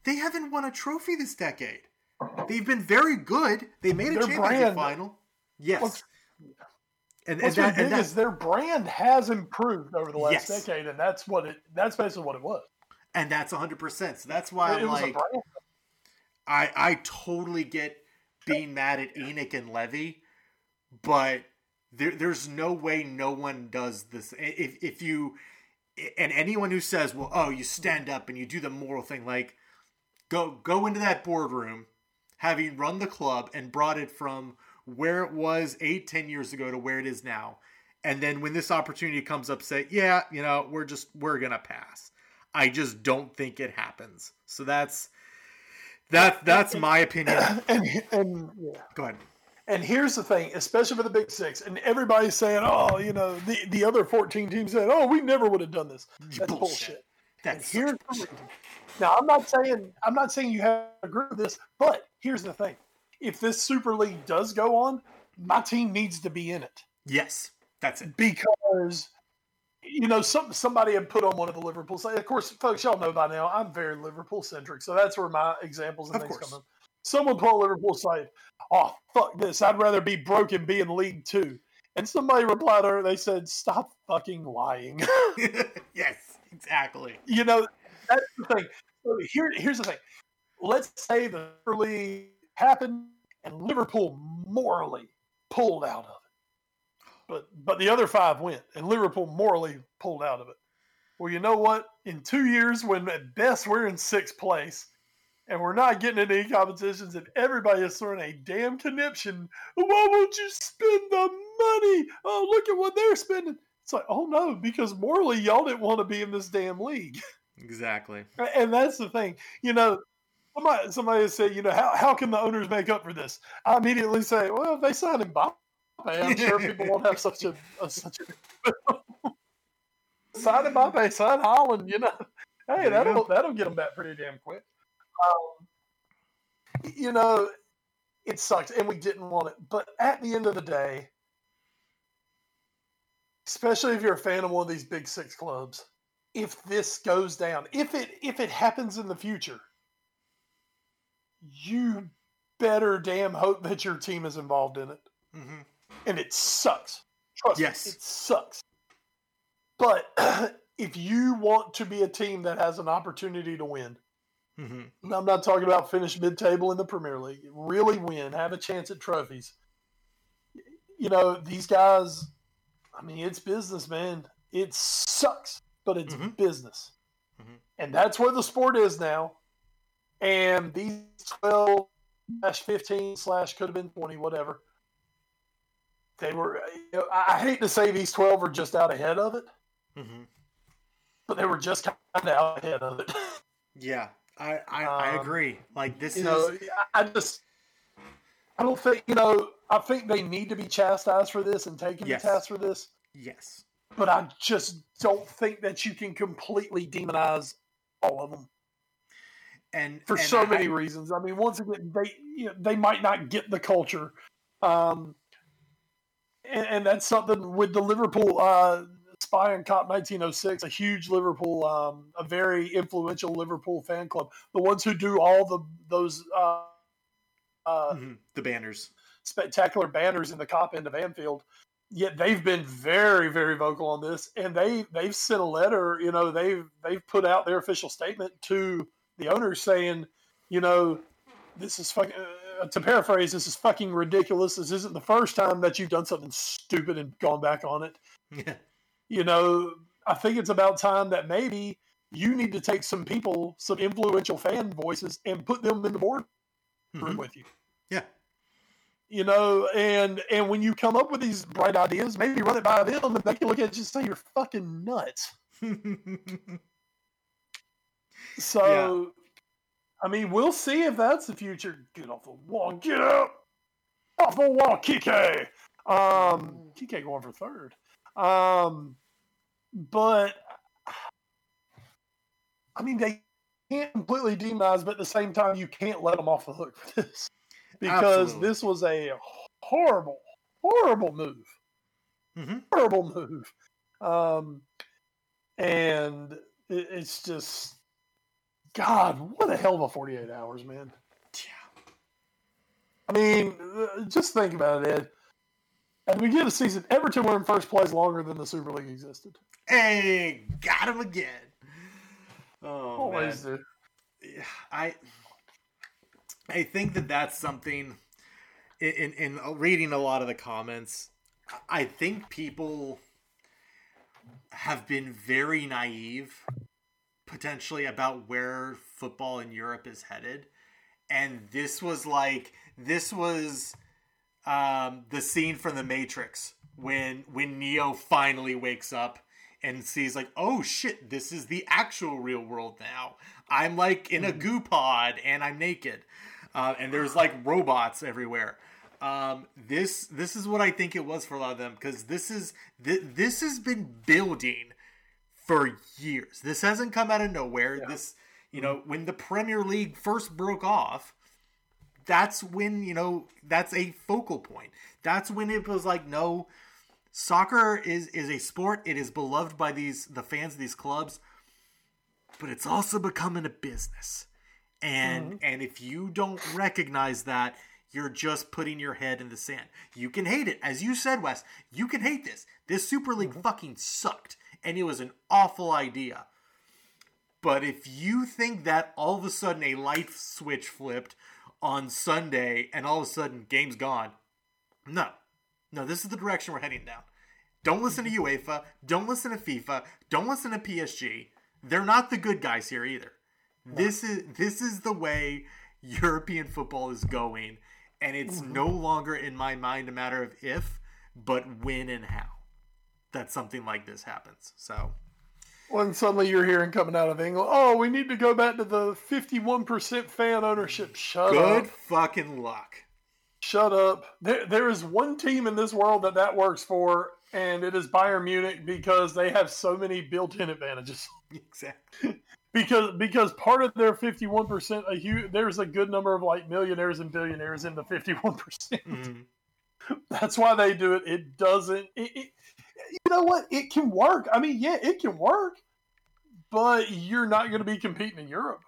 they haven't won a trophy this decade. They've been very good. They made a Their championship brand, final. Yes. And, what's and, that, and that, is their brand has improved over the last yes. decade, and that's what it. That's basically what it was. And that's hundred percent. So that's why it, I'm like, I I totally get being mad at ENIC and Levy, but there, there's no way no one does this. If if you and anyone who says, well, oh, you stand up and you do the moral thing, like go go into that boardroom, having run the club and brought it from where it was eight, ten years ago to where it is now. And then when this opportunity comes up, say, yeah, you know, we're just we're gonna pass. I just don't think it happens. So that's that that's my opinion. And, and yeah. go ahead. And here's the thing, especially for the Big Six, and everybody's saying, "Oh, you know, the, the other 14 teams said, oh, we never would have done this." That's bullshit. bullshit. That's and here's. Now, I'm not saying I'm not saying you have to agree with this, but here's the thing: if this Super League does go on, my team needs to be in it. Yes, that's it. Because you know, some somebody had put on one of the Liverpool. Of course, folks, y'all know by now I'm very Liverpool centric, so that's where my examples and of things course. come in. Someone put Liverpool site, "Oh fuck this! I'd rather be broke and be in League Two. And somebody replied to her, they said, "Stop fucking lying." yes, exactly. You know, that's the thing. So here, here's the thing. Let's say the early happened and Liverpool morally pulled out of. But but the other five went and Liverpool morally pulled out of it. Well, you know what? In two years, when at best we're in sixth place and we're not getting into any competitions and everybody is throwing a damn conniption, why won't you spend the money? Oh, look at what they're spending. It's like, oh no, because morally y'all didn't want to be in this damn league. Exactly. And that's the thing. You know, somebody, somebody said, you know, how, how can the owners make up for this? I immediately say, well, if they sign Mbappe, I'm sure people won't have such a, a such a sign Mbappe, sign Haaland. You know, hey, that'll that'll get them back pretty damn quick. Um, you know, it sucks, and we didn't want it, but at the end of the day, especially if you're a fan of one of these big six clubs if this goes down, if it if it happens in the future, you better damn hope that your team is involved in it. Mm-hmm. And it sucks. Trust yes. me, it sucks. But if you want to be a team that has an opportunity to win, mm-hmm. I'm not talking about finish mid-table in the Premier League. Really win, have a chance at trophies. You know these guys. I mean, it's business, man. It sucks but it's mm-hmm. business. Mm-hmm. And that's where the sport is now. And these 12 slash 15 slash could have been 20, whatever. They were, you know, I hate to say these 12 are just out ahead of it, mm-hmm. but they were just kind of out ahead of it. yeah, I, I, um, I agree. Like, this you is. Know, I just, I don't think, you know, I think they need to be chastised for this and taken yes. to task for this. Yes but I just don't think that you can completely demonize all of them. And for and so I, many reasons. I mean, once again, they you know, they might not get the culture, um, and, and, that's something with the Liverpool uh, Spion Kop 1906, a huge Liverpool, um, a very influential Liverpool fan club. The ones who do all the those uh, uh, mm-hmm. the banners, spectacular banners in the Kop end of Anfield yet they've been very very vocal on this and they they've sent a letter you know they've they've put out their official statement to the owners saying you know this is fucking to paraphrase, this is fucking ridiculous. This isn't the first time that you've done something stupid and gone back on it. Yeah. You know, I think it's about time that maybe you need to take some people, some influential fan voices, and put them in the board room Mhm. with you. Yeah. You know, and and when you come up with these bright ideas, maybe run it by them, and they can look at it and just say you're fucking nuts. So, I mean, we'll see if that's the future. Get off the wall, get up off the wall, Kike. Um, Kike going for third. Um, but I mean, they can't completely demonize, but at the same time, you can't let them off the hook for this because Absolutely. this was a horrible, horrible move Mhm. horrible move. Um, and it, it's just, God, what a hell of a 48 hours, man. I mean, uh, just think about it, Ed. At the beginning of the season, Everton were in first place longer than the Super League existed. Hey, got him again. Oh, Always man. do. I I think that that's something in, in in reading a lot of the comments. I think people have been very naive potentially about where football in Europe is headed. And this was like this was um, the scene from the Matrix when when Neo finally wakes up and sees like, oh shit, this is the actual real world now. I'm like in a goo pod and I'm naked, uh, and there's like robots everywhere. Um, this this is what I think it was for a lot of them because this is th- this has been building for years. This hasn't come out of nowhere. This you know mm-hmm. when the Premier League first broke off, that's when you know that's a focal point. That's when it was like no soccer is is a sport. It is beloved by these the fans of these clubs, but it's also becoming a business. And mm-hmm. and if you don't recognize that, you're just putting your head in the sand. You can hate it, as you said, Wes. You can hate this. This Super League mm-hmm. fucking sucked, and it was an awful idea. But if you think that all of a sudden a light switch flipped on Sunday and all of a sudden game's gone, no. No, this is the direction we're heading down. Don't listen to UEFA. Don't listen to FIFA. Don't listen to PSG. They're not the good guys here either. This is this is the way European football is going, and it's mm-hmm. no longer in my mind a matter of if, but when and how that something like this happens. So When suddenly you're hearing coming out of England, oh, we need to go back to the 51% fan ownership. Shut good up. fucking luck. Shut up. There, there is one team in this world that that works for, and it is Bayern Munich because they have so many built-in advantages. Exactly. because because part of their 51%, a huge, there's a good number of like millionaires and billionaires in the 51%. Mhm. That's why they do it. It doesn't. It, it, you know what? It can work. I mean, yeah, it can work, but you're not going to be competing in Europe.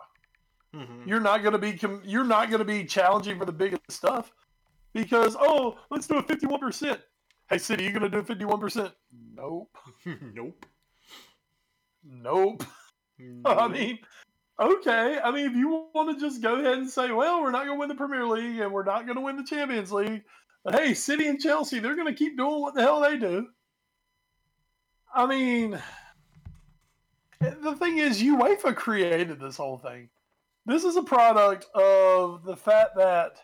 Mhm. You're not going to be. Com- you're not going to be challenging for the biggest stuff because oh, let's do a 51 percent. Hey, City, you going to do 51 percent? Nope. nope. Nope. I mean, okay. I mean, if you want to just go ahead and say, well, we're not going to win the Premier League and we're not going to win the Champions League, but hey, City and Chelsea, they're going to keep doing what the hell they do. I mean, the thing is, UEFA created this whole thing. This is a product of the fact that,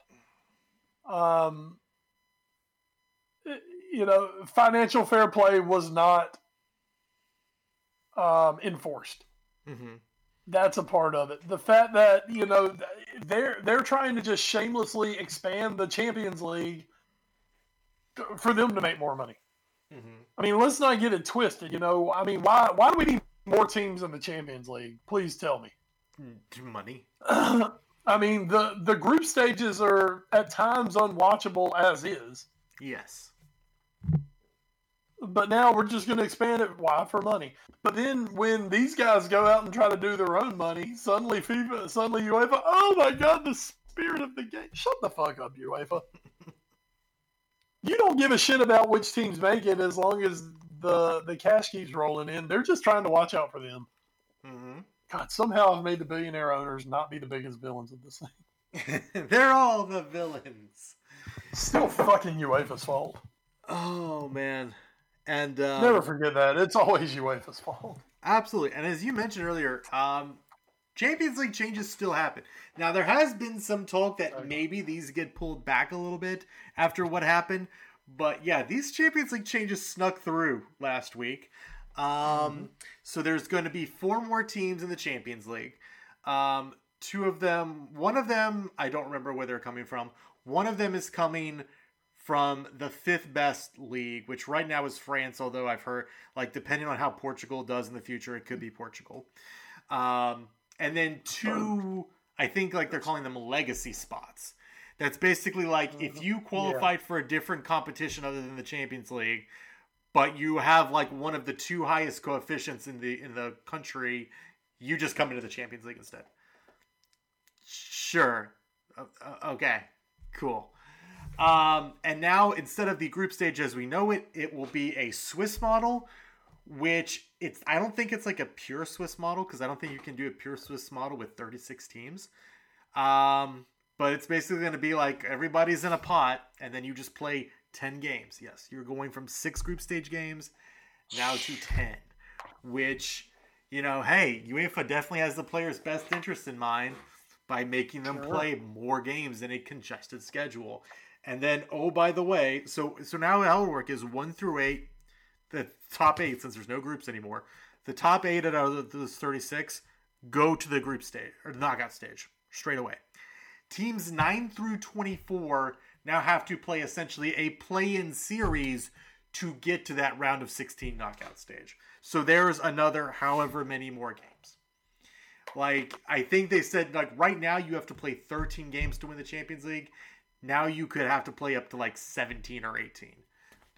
um, you know, financial fair play was not um, enforced Mhm. that's a part of it. The fact that you know they're they're trying to just shamelessly expand the Champions League for them to make more money. Mhm. I mean, let's not get it twisted. You know, I mean, why why do we need more teams in the Champions League? Please tell me. Hmm, money. I mean, the the group stages are at times unwatchable as is. Yes. But now we're just going to expand it. Why? For money. But then when these guys go out and try to do their own money, suddenly FIFA, suddenly UEFA, oh my God, the spirit of the game. Shut the fuck up, UEFA. You don't give a shit about which teams make it as long as the, the cash keeps rolling in. They're just trying to watch out for them. hmm God, somehow I've made the billionaire owners not be the biggest villains of this thing. They're all the villains. Still fucking UEFA's fault. Oh man, and um, Never forget that. It's always UEFA's fault. Absolutely. And as you mentioned earlier, um, Champions League changes still happen. Now, there has been some talk that maybe these get pulled back a little bit after what happened. But yeah, these Champions League changes snuck through last week. Um, mm-hmm. So there's going to be four more teams in the Champions League. Um, two of them, one of them, I don't remember where they're coming from. One of them is coming from the fifth best league, which right now is France, although I've heard, like, depending on how Portugal does in the future, it could be Portugal. Um, and then two, I think, like, they're calling them legacy spots. That's basically like if you qualified yeah. for a different competition other than the Champions League, but you have like one of the two highest coefficients in the in the country, you just come into the Champions League instead. Sure. Okay. Cool. Um, and now instead of the group stage as we know it, it will be a Swiss model, which it's I don't think it's like a pure Swiss model because I don't think you can do a pure Swiss model with 36 teams. Um, but it's basically going to be like everybody's in a pot and then you just play 10 games. Yes, you're going from 6 group stage games now to 10, which you know, hey, UEFA definitely has the players' best interest in mind by making them sure. play more games in a congested schedule. And then, oh, by the way, so so now how it work is one through eight, the top eight, since there's no groups anymore, the top eight out of those 36 go to the group stage or the knockout stage straight away. Teams 9 through 24 now have to play essentially a play in series to get to that round of 16 knockout stage. So there's another however many more games. Like, I think they said, like, right now you have to play 13 games to win the Champions League. Now you could have to play up to like 17 or 18.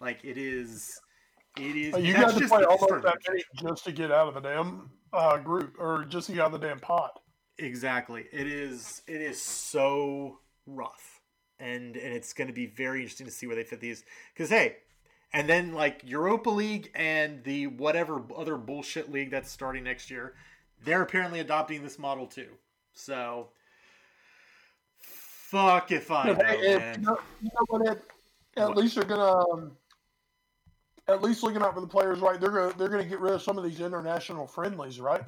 Like it is, it is. You got to play almost that many just to get out of the damn uh, group or just to get out of the damn pot. Exactly. It is. It is so rough, and and it's going to be very interesting to see where they fit these. Because hey, and then like Europa League and the whatever other bullshit league that's starting next year, they're apparently adopting this model too. So Fuck if I know, man. You know, you know what? It, at what? least you're gonna. Um, at least looking out for the players, right? They're gonna they're gonna get rid of some of these international friendlies, right?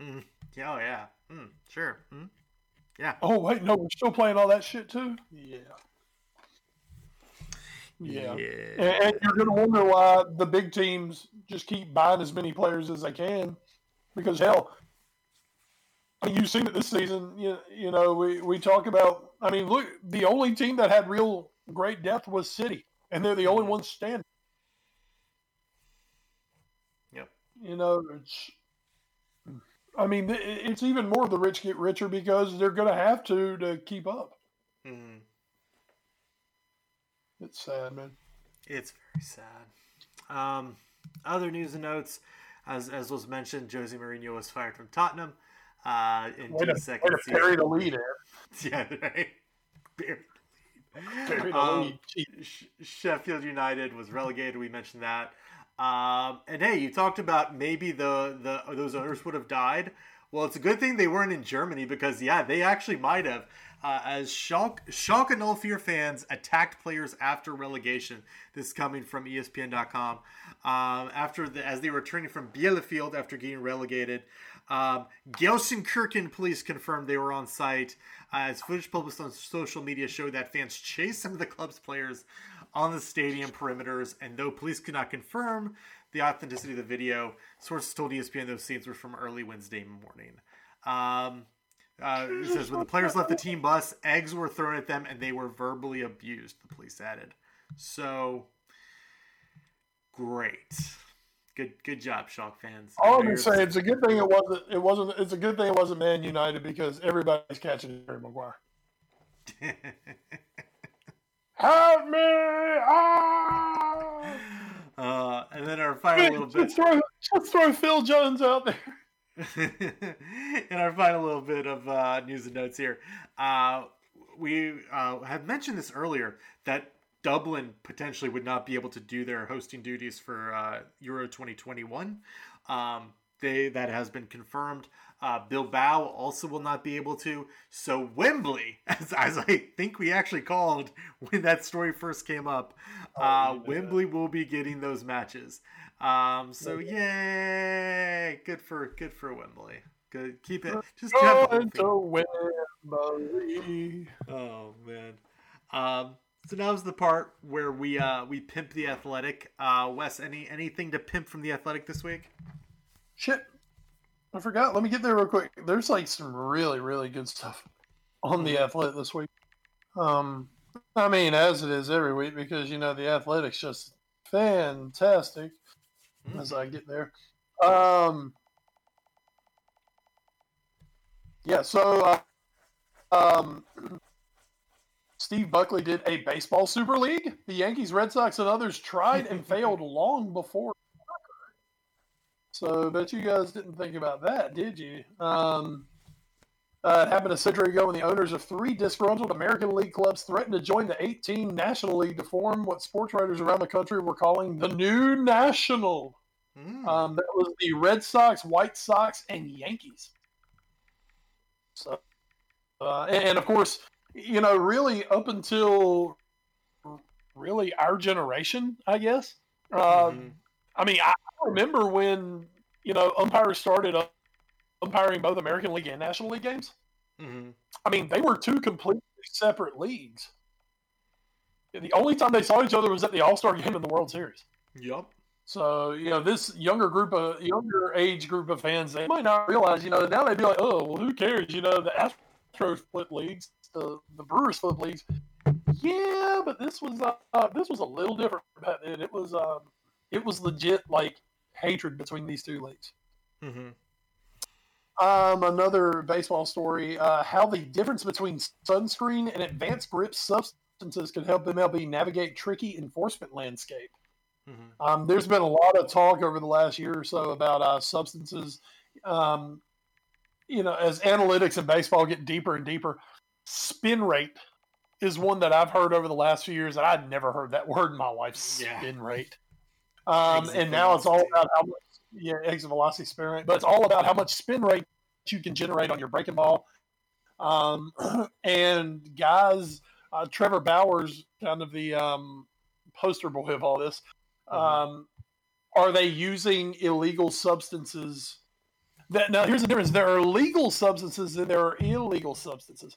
Mm. Yeah, oh yeah, mm, sure. Mm. Yeah. Oh wait, no, we're still playing all that shit too. Yeah. Yeah. yeah. And, and you're gonna wonder why the big teams just keep buying as many players as they can, because hell, I mean, you've seen it this season. You, you know, we, we talk about I mean, look, the only team that had real great depth was City, and they're the only ones standing. Yep. You know, it's. I mean, it's even more the rich get richer because they're going to have to to keep up. Mm-hmm. It's sad, man. It's very sad. Um, other news and notes, as as was mentioned, Jose Mourinho was fired from Tottenham uh, in way to, seconds. Way to bury the lead. Yeah, right. The um. Sheffield United was relegated. We mentioned that. Um, and hey, you talked about maybe the, the those owners would have died. Well, it's a good thing they weren't in Germany because yeah, they actually might have. Uh, as Schalke, Schalke and 04 fans attacked players after relegation. This is coming from ESPN.com. Um, after the, as they were returning from Bielefeld after getting relegated, um, Gelsenkirchen police confirmed they were on site. Uh, as footage published on social media showed that fans chased some of the club's players on the stadium perimeters, and though police could not confirm the authenticity of the video, sources told ESPN those scenes were from early Wednesday morning. Um, uh, it says when the players left the team bus, eggs were thrown at them and they were verbally abused. The police added. So great. Good, good job, Shock fans. All I'm gonna say, it's a good thing it wasn't. It wasn't. It's a good thing it wasn't Man United because everybody's catching Harry Maguire. Help me! Ah! Uh, and then our final little bit. Just throw, just throw Phil Jones out there. in our final little bit of uh, news and notes here, uh, we uh, had mentioned this earlier that Dublin potentially would not be able to do their hosting duties for uh, Euro 2021. Um, they that has been confirmed. Uh, Bilbao also will not be able to. So Wembley, as, as I think we actually called when that story first came up, uh, oh, yeah. Wembley will be getting those matches. Um, so yay! Good for good for Wembley. Good, keep it. Just keep it. Wembley. Oh man. Um, so now's the part where we uh we pimp the athletic. Uh, Wes, any anything to pimp from the athletic this week? Shit, I forgot. Let me get there real quick. There's like some really really good stuff on the athletic this week. Um, I mean, as it is every week because you know the athletics just fantastic. Mm-hmm. As I get there, um, yeah. So, uh, um, Steve Buckley did a baseball super league. The Yankees, Red Sox, and others tried and failed long before. So, bet you guys didn't think about that, did you? Um, uh, it happened a century ago when the owners of three disgruntled American League clubs threatened to join the 18 National League to form what sports writers around the country were calling the New National. Mm. Um, that was the Red Sox, White Sox, and Yankees. So, uh, and, and, of course, you know, really up until really our generation, I guess. Um, mm-hmm. I mean, I remember when you know umpires started umpiring both American League and National League games. Mm-hmm. I mean, they were two completely separate leagues. The only time they saw each other was at the All Star game in the World Series. Yep. So you know, this younger group of younger age group of fans, they might not realize. You know, now they'd be like, "Oh, well, who cares?" You know, the Astros split leagues the the Brewers Club leagues. Yeah, but this was uh, this was a little different back then. It was um, it was legit like hatred between these two leagues. Mm-hmm. Um, another baseball story: uh, how the difference between sunscreen and advanced grip substances can help MLB navigate tricky enforcement landscape. Mm-hmm. Um, there's been a lot of talk over the last year or so about uh, substances. Um, you know, as analytics in baseball get deeper and deeper, spin rate is one that I've heard over the last few years that I'd never heard that word in my life. Spin yeah. rate. Um, and now it's all about how much, yeah, exit velocity spin rate, but it's all about how much spin rate you can generate on your breaking ball. Um, and guys, uh, Trevor Bauer's, kind of the um, poster boy of all this. Mm-hmm. Um, are they using illegal substances? That now here's the difference: there are legal substances and there are illegal substances.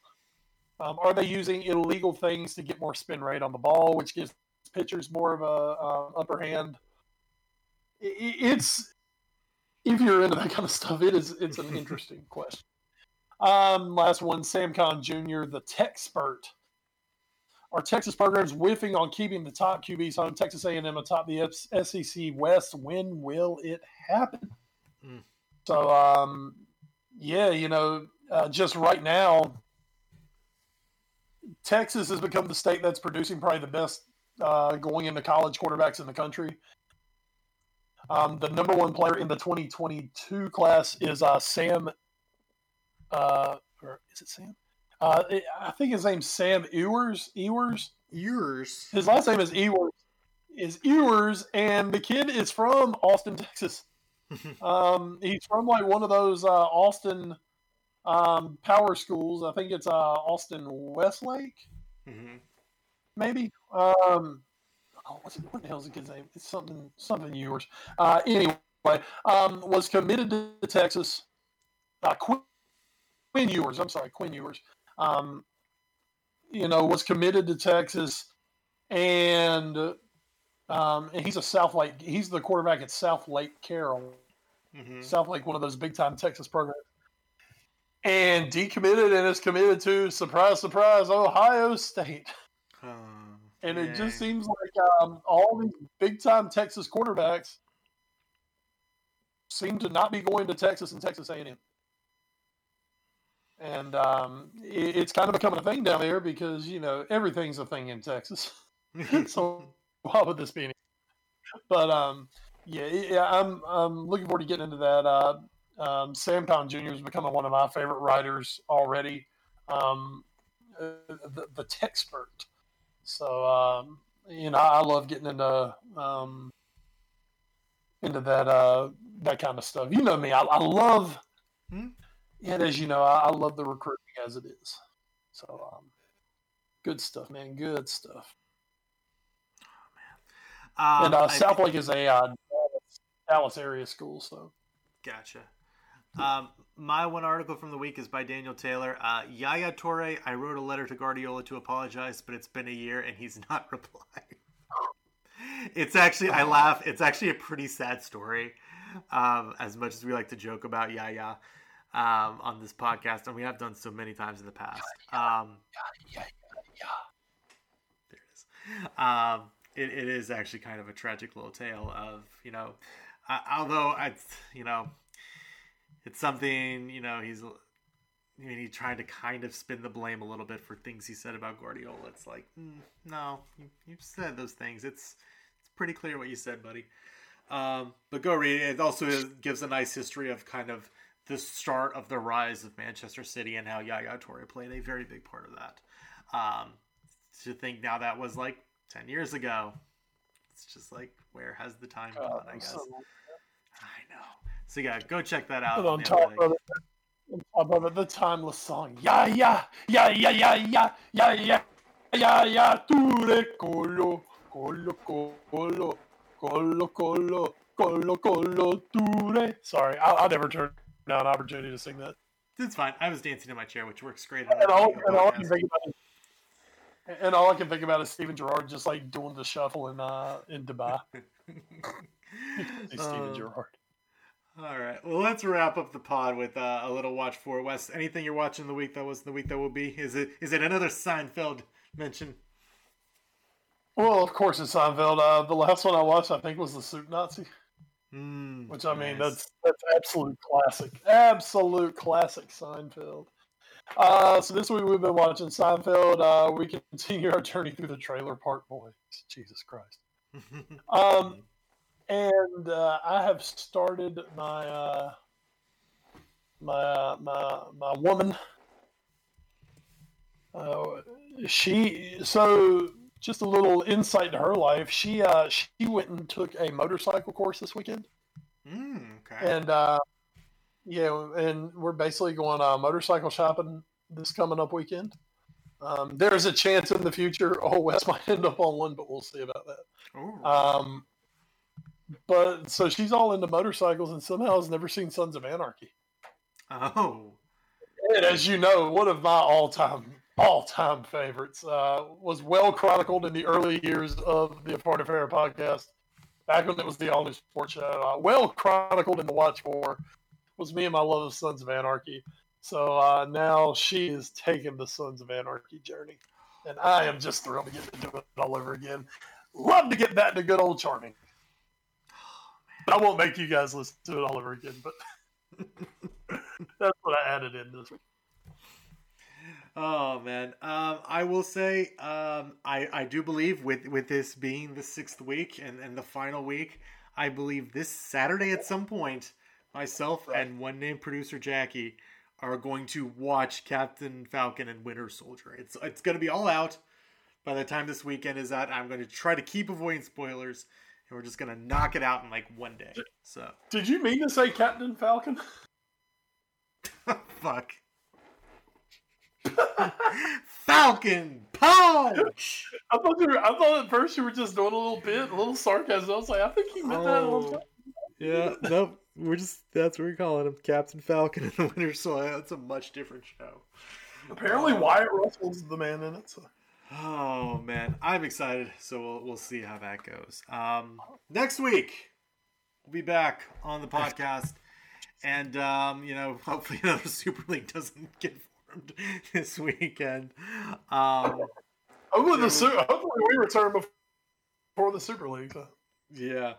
Um, are they using illegal things to get more spin rate on the ball, which gives pitchers more of a uh, upper hand? It's if you're into that kind of stuff, it is it's an interesting question. Um, last one, Sam Khan Jr., the Techspert. Are Texas programs whiffing on keeping the top QBs on Texas A&M atop the SEC West? When will it happen? Mm. So, um, yeah, you know, uh, just right now, Texas has become the state that's producing probably the best uh, going into college quarterbacks in the country. Um, the number one player in the 2022 class is uh, Sam. Uh, or is it Sam? Uh, it, I think his name's Sam Ewers. Ewers. Ewers. His last name is Ewers. Is Ewers, and the kid is from Austin, Texas. um, he's from like one of those uh, Austin um, power schools. I think it's uh, Austin Westlake, mm-hmm. maybe. Um, oh, what's it, what the hell's the kid's name? It's something something yours. Uh, anyway, um, was committed to Texas. Uh, Quinn, Quinn Ewers. I'm sorry, Quinn Ewers. Um, you know, was committed to Texas, and um, and he's a Southlake. He's the quarterback at Southlake Carroll. Mm-hmm. Southlake, one of those big time Texas programs and decommitted and is committed to surprise, surprise, Ohio State. and it just seems like um, all these big time Texas quarterbacks seem to not be going to Texas and Texas A&M. And um, it, it's kind of becoming a thing down there because you know everything's a thing in Texas. so why would this be? Any- but um, yeah, yeah, I'm I'm looking forward to getting into that. Uh, um, Sam Khan Jr. is becoming one of my favorite writers already. Um, uh, the, the Techspert. So, um, you know, I love getting into um, into that uh that kind of stuff. You know me, I, I love, Hmm? and as you know, I, I love the recruiting as it is. So, um, good stuff, man. Good stuff. Um, and uh, I- Southlake is a uh, Dallas, Dallas area school, so Gotcha. Um, my one article from the week is by Daniel Taylor. Uh, Yaya Toure, I wrote a letter to Guardiola to apologize, but it's been a year and he's not replied. It's actually, I laugh. It's actually a pretty sad story. Um, as much as we like to joke about Yaya um, on this podcast, and we have done so many times in the past. Um, there it is. Um, it, it is actually kind of a tragic little tale of you know, uh, although it's you know, it's something you know he's. I mean, he tried to kind of spin the blame a little bit for things he said about Guardiola. It's like, mm, no, you, you said those things. It's it's pretty clear what you said, buddy. Um, but go read it. It also is- gives a nice history of kind of the start of the rise of Manchester City and how Yaya Toure played a very big part of that. Um, to think now that was like 10 years ago. It's just like, where has the time Uh, gone, I guess. I know. So yeah, go check that out. On The top of it, on top of it, the timeless song, yeah, yeah, yeah, yeah, yeah, yeah, yeah, yeah, yeah, yeah, Toure colo, colo, colo, colo, colo, colo, colo, Toure. Sorry, I, I never turned down an opportunity to sing that. It's fine. I was dancing in my chair, which works great. And all, and all I can think about is, and all I can think about is Steven Gerrard just like doing the shuffle in uh in Dubai. Steven Um, Gerrard. All right. Well, let's wrap up the pod with uh, a little watch for Wes. Anything you're watching the week that was the week that will be? Is it is it another Seinfeld mention? Well, of course, it's Seinfeld. Uh, the last one I watched, I think, was the Soup Nazi. Mm, Which I mean, nice. that's that's absolute classic, absolute classic Seinfeld. Uh, so this week we've been watching Seinfeld. Uh, we continue our journey through the Trailer Park Boys. Jesus Christ! Um, and uh, I have started my uh, my uh, my my woman. Uh, she so just a little insight to her life. She uh, she went and took a motorcycle course this weekend. Mm, okay. And uh, yeah, and we're basically going uh, motorcycle shopping this coming up weekend. Um, there's a chance in the future, oh, Wes might end up on one, but we'll see about that. Ooh. Um, but so she's all into motorcycles and somehow has never seen Sons of Anarchy. oh. And as you know, one of my all-time all-time favorites uh, was well chronicled in the early years of the Apart Affair podcast, back when it was the all-new sports show. Uh, well chronicled in the Watch For was me and my love of Sons of Anarchy. So uh, now she is taking the Sons of Anarchy journey, and I am just thrilled to get to do it all over again. Love to get back to good old charming. I won't make you guys listen to it all over again, but that's what I added in this week. Oh man, um, I will say um, I I do believe with with this being the sixth week and and the final week, I believe this Saturday at some point, myself Right. and one named producer Jackie are going to watch Captain Falcon and Winter Soldier. It's it's going to be all out by the time this weekend is out. I'm going to try to keep avoiding spoilers, and we're just to knock it out in like one day. So Did you mean to say Captain Falcon? fuck. Falcon punch. I thought were, I thought at first you were just doing a little bit, a little sarcasm. I was like, I think he meant that. a little Oh. time. Yeah, nope. We're just that's what we're calling him, Captain Falcon and the Winter Soldier. That's a much different show. Apparently, um, Wyatt Russell's the man in it. So. Oh man, I'm excited. So we'll we'll see how that goes. Um, next week we'll be back on the podcast, and um, you know, hopefully another Super League doesn't get formed this weekend. Um, Hopefully, the Su- hopefully we return before the Super League. So. Yeah.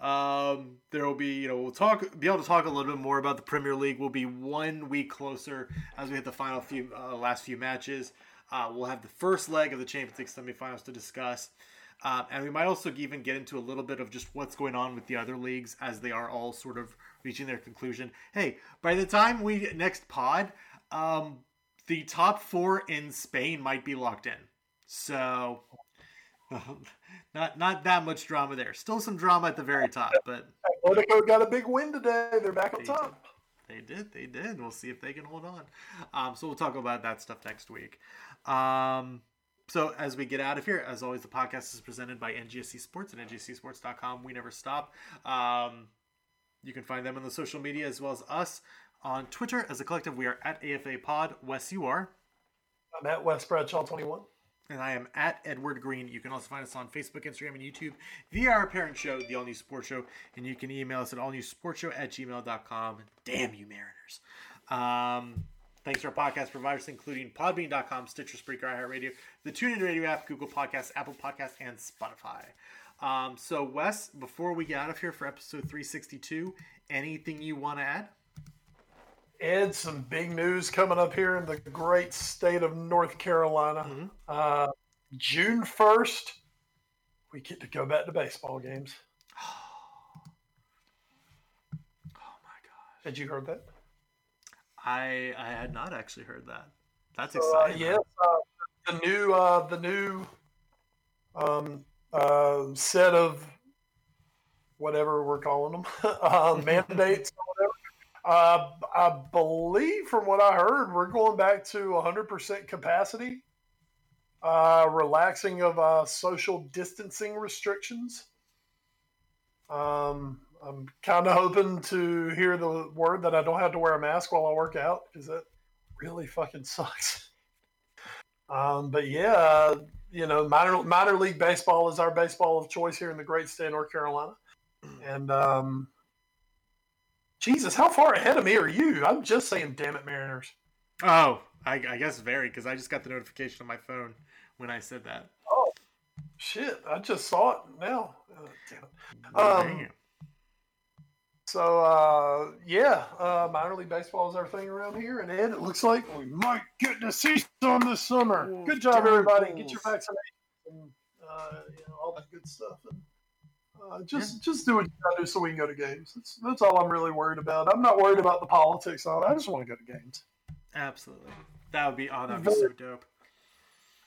Um, there will be, you know, we'll talk, be able to talk a little bit more about the Premier League. We'll be one week closer as we hit the final few, uh, last few matches. Uh, we'll have the first leg of the Champions League semifinals to discuss. Um, and we might also even get into a little bit of just what's going on with the other leagues as they are all sort of reaching their conclusion. Hey, by the time we next pod, um, the top four in Spain might be locked in. So, not not that much drama there. Still some drama at the very top, but Atletico got a big win today. They're back on top. They did. They did. We'll see if they can hold on. Um, so we'll talk about that stuff next week. Um, so as we get out of here, as always, the podcast is presented by NGSC Sports and NGSCSports.com. We never stop. Um, you can find them on the social media as well as us on Twitter as a collective. We are at AFA Pod. Wes, you are. I'm at Wes Bradshaw 21. And I am at Edward Greene. You can also find us on Facebook, Instagram, and YouTube via our parent show, The All New Sports Show. And you can email us at allnewsportshow at gmail.com. Damn you, Mariners. Um, thanks to our podcast providers, including Podbean.com, Stitcher, Spreaker, iHeartRadio, the TuneIn Radio app, Google Podcasts, Apple Podcasts, and Spotify. Um, so, Wes, before we get out of here for episode 362, anything you want to add? Ed, some big news coming up here in the great state of North Carolina. Mhm. Uh, June 1st, we get to go back to baseball games. Oh my god. Had you heard that? I I had not actually heard that. That's uh, exciting. yes, uh, the new uh, the new um, uh, set of whatever we're calling them uh, mandates or whatever. Uh, I believe, from what I heard, we're going back to 100% capacity, uh, relaxing of uh, social distancing restrictions. Um, I'm kind of hoping to hear the word that I don't have to wear a mask while I work out because that really fucking sucks. Um, but yeah, you know, minor minor league baseball is our baseball of choice here in the great state of North Carolina. And um, Jesus, how far ahead of me are you? I'm just saying, damn it, Mariners. Oh, I, I guess very because I just got the notification on my phone when I said that. Oh, shit! I just saw it now. Uh, damn it. Um, it. So uh, yeah, uh, minor league baseball is our thing around here, and Ed, it looks like we might get to see some this summer. Good job, everybody! Get your vaccination, and uh, you know all that good stuff, and uh, just just do what you gotta do so we can go to games. That's that's all I'm really worried about. I'm not worried about the politics on. I just want to go to games. Absolutely, that would be oh, that would be so dope.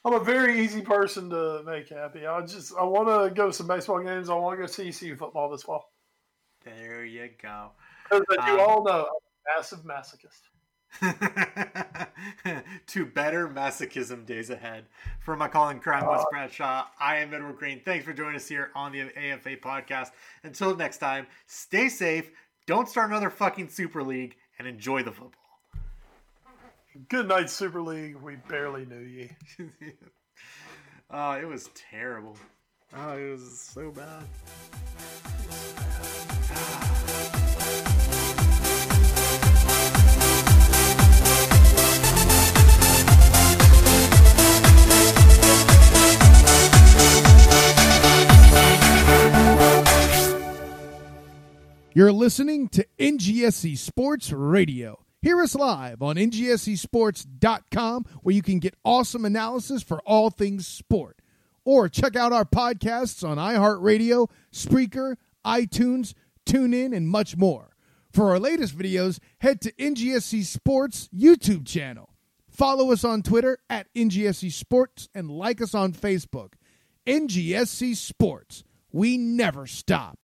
I'm a very easy person to make happy. I just I want to go to some baseball games. I want to go see ECU football this fall. There you go. As you Um, all know, I'm a massive masochist. to better masochism days ahead. For my calling crime, Wes Uh, Bradshaw, I am Edward Greene. Thanks for joining us here on the AFA podcast. Until next time, stay safe, don't start another fucking Super League, and enjoy the football. Good night, Super League. We barely knew ye. oh, it was terrible. Oh, it was so bad. You're listening to NGSC Sports Radio. Hear us live on ngscsports.com where you can get awesome analysis for all things sport. Or check out our podcasts on iHeartRadio, Spreaker, iTunes, TuneIn, and much more. For our latest videos, head to NGSC Sports YouTube channel. Follow us on Twitter at NGSC Sports and like us on Facebook. NGSC Sports. We never stop.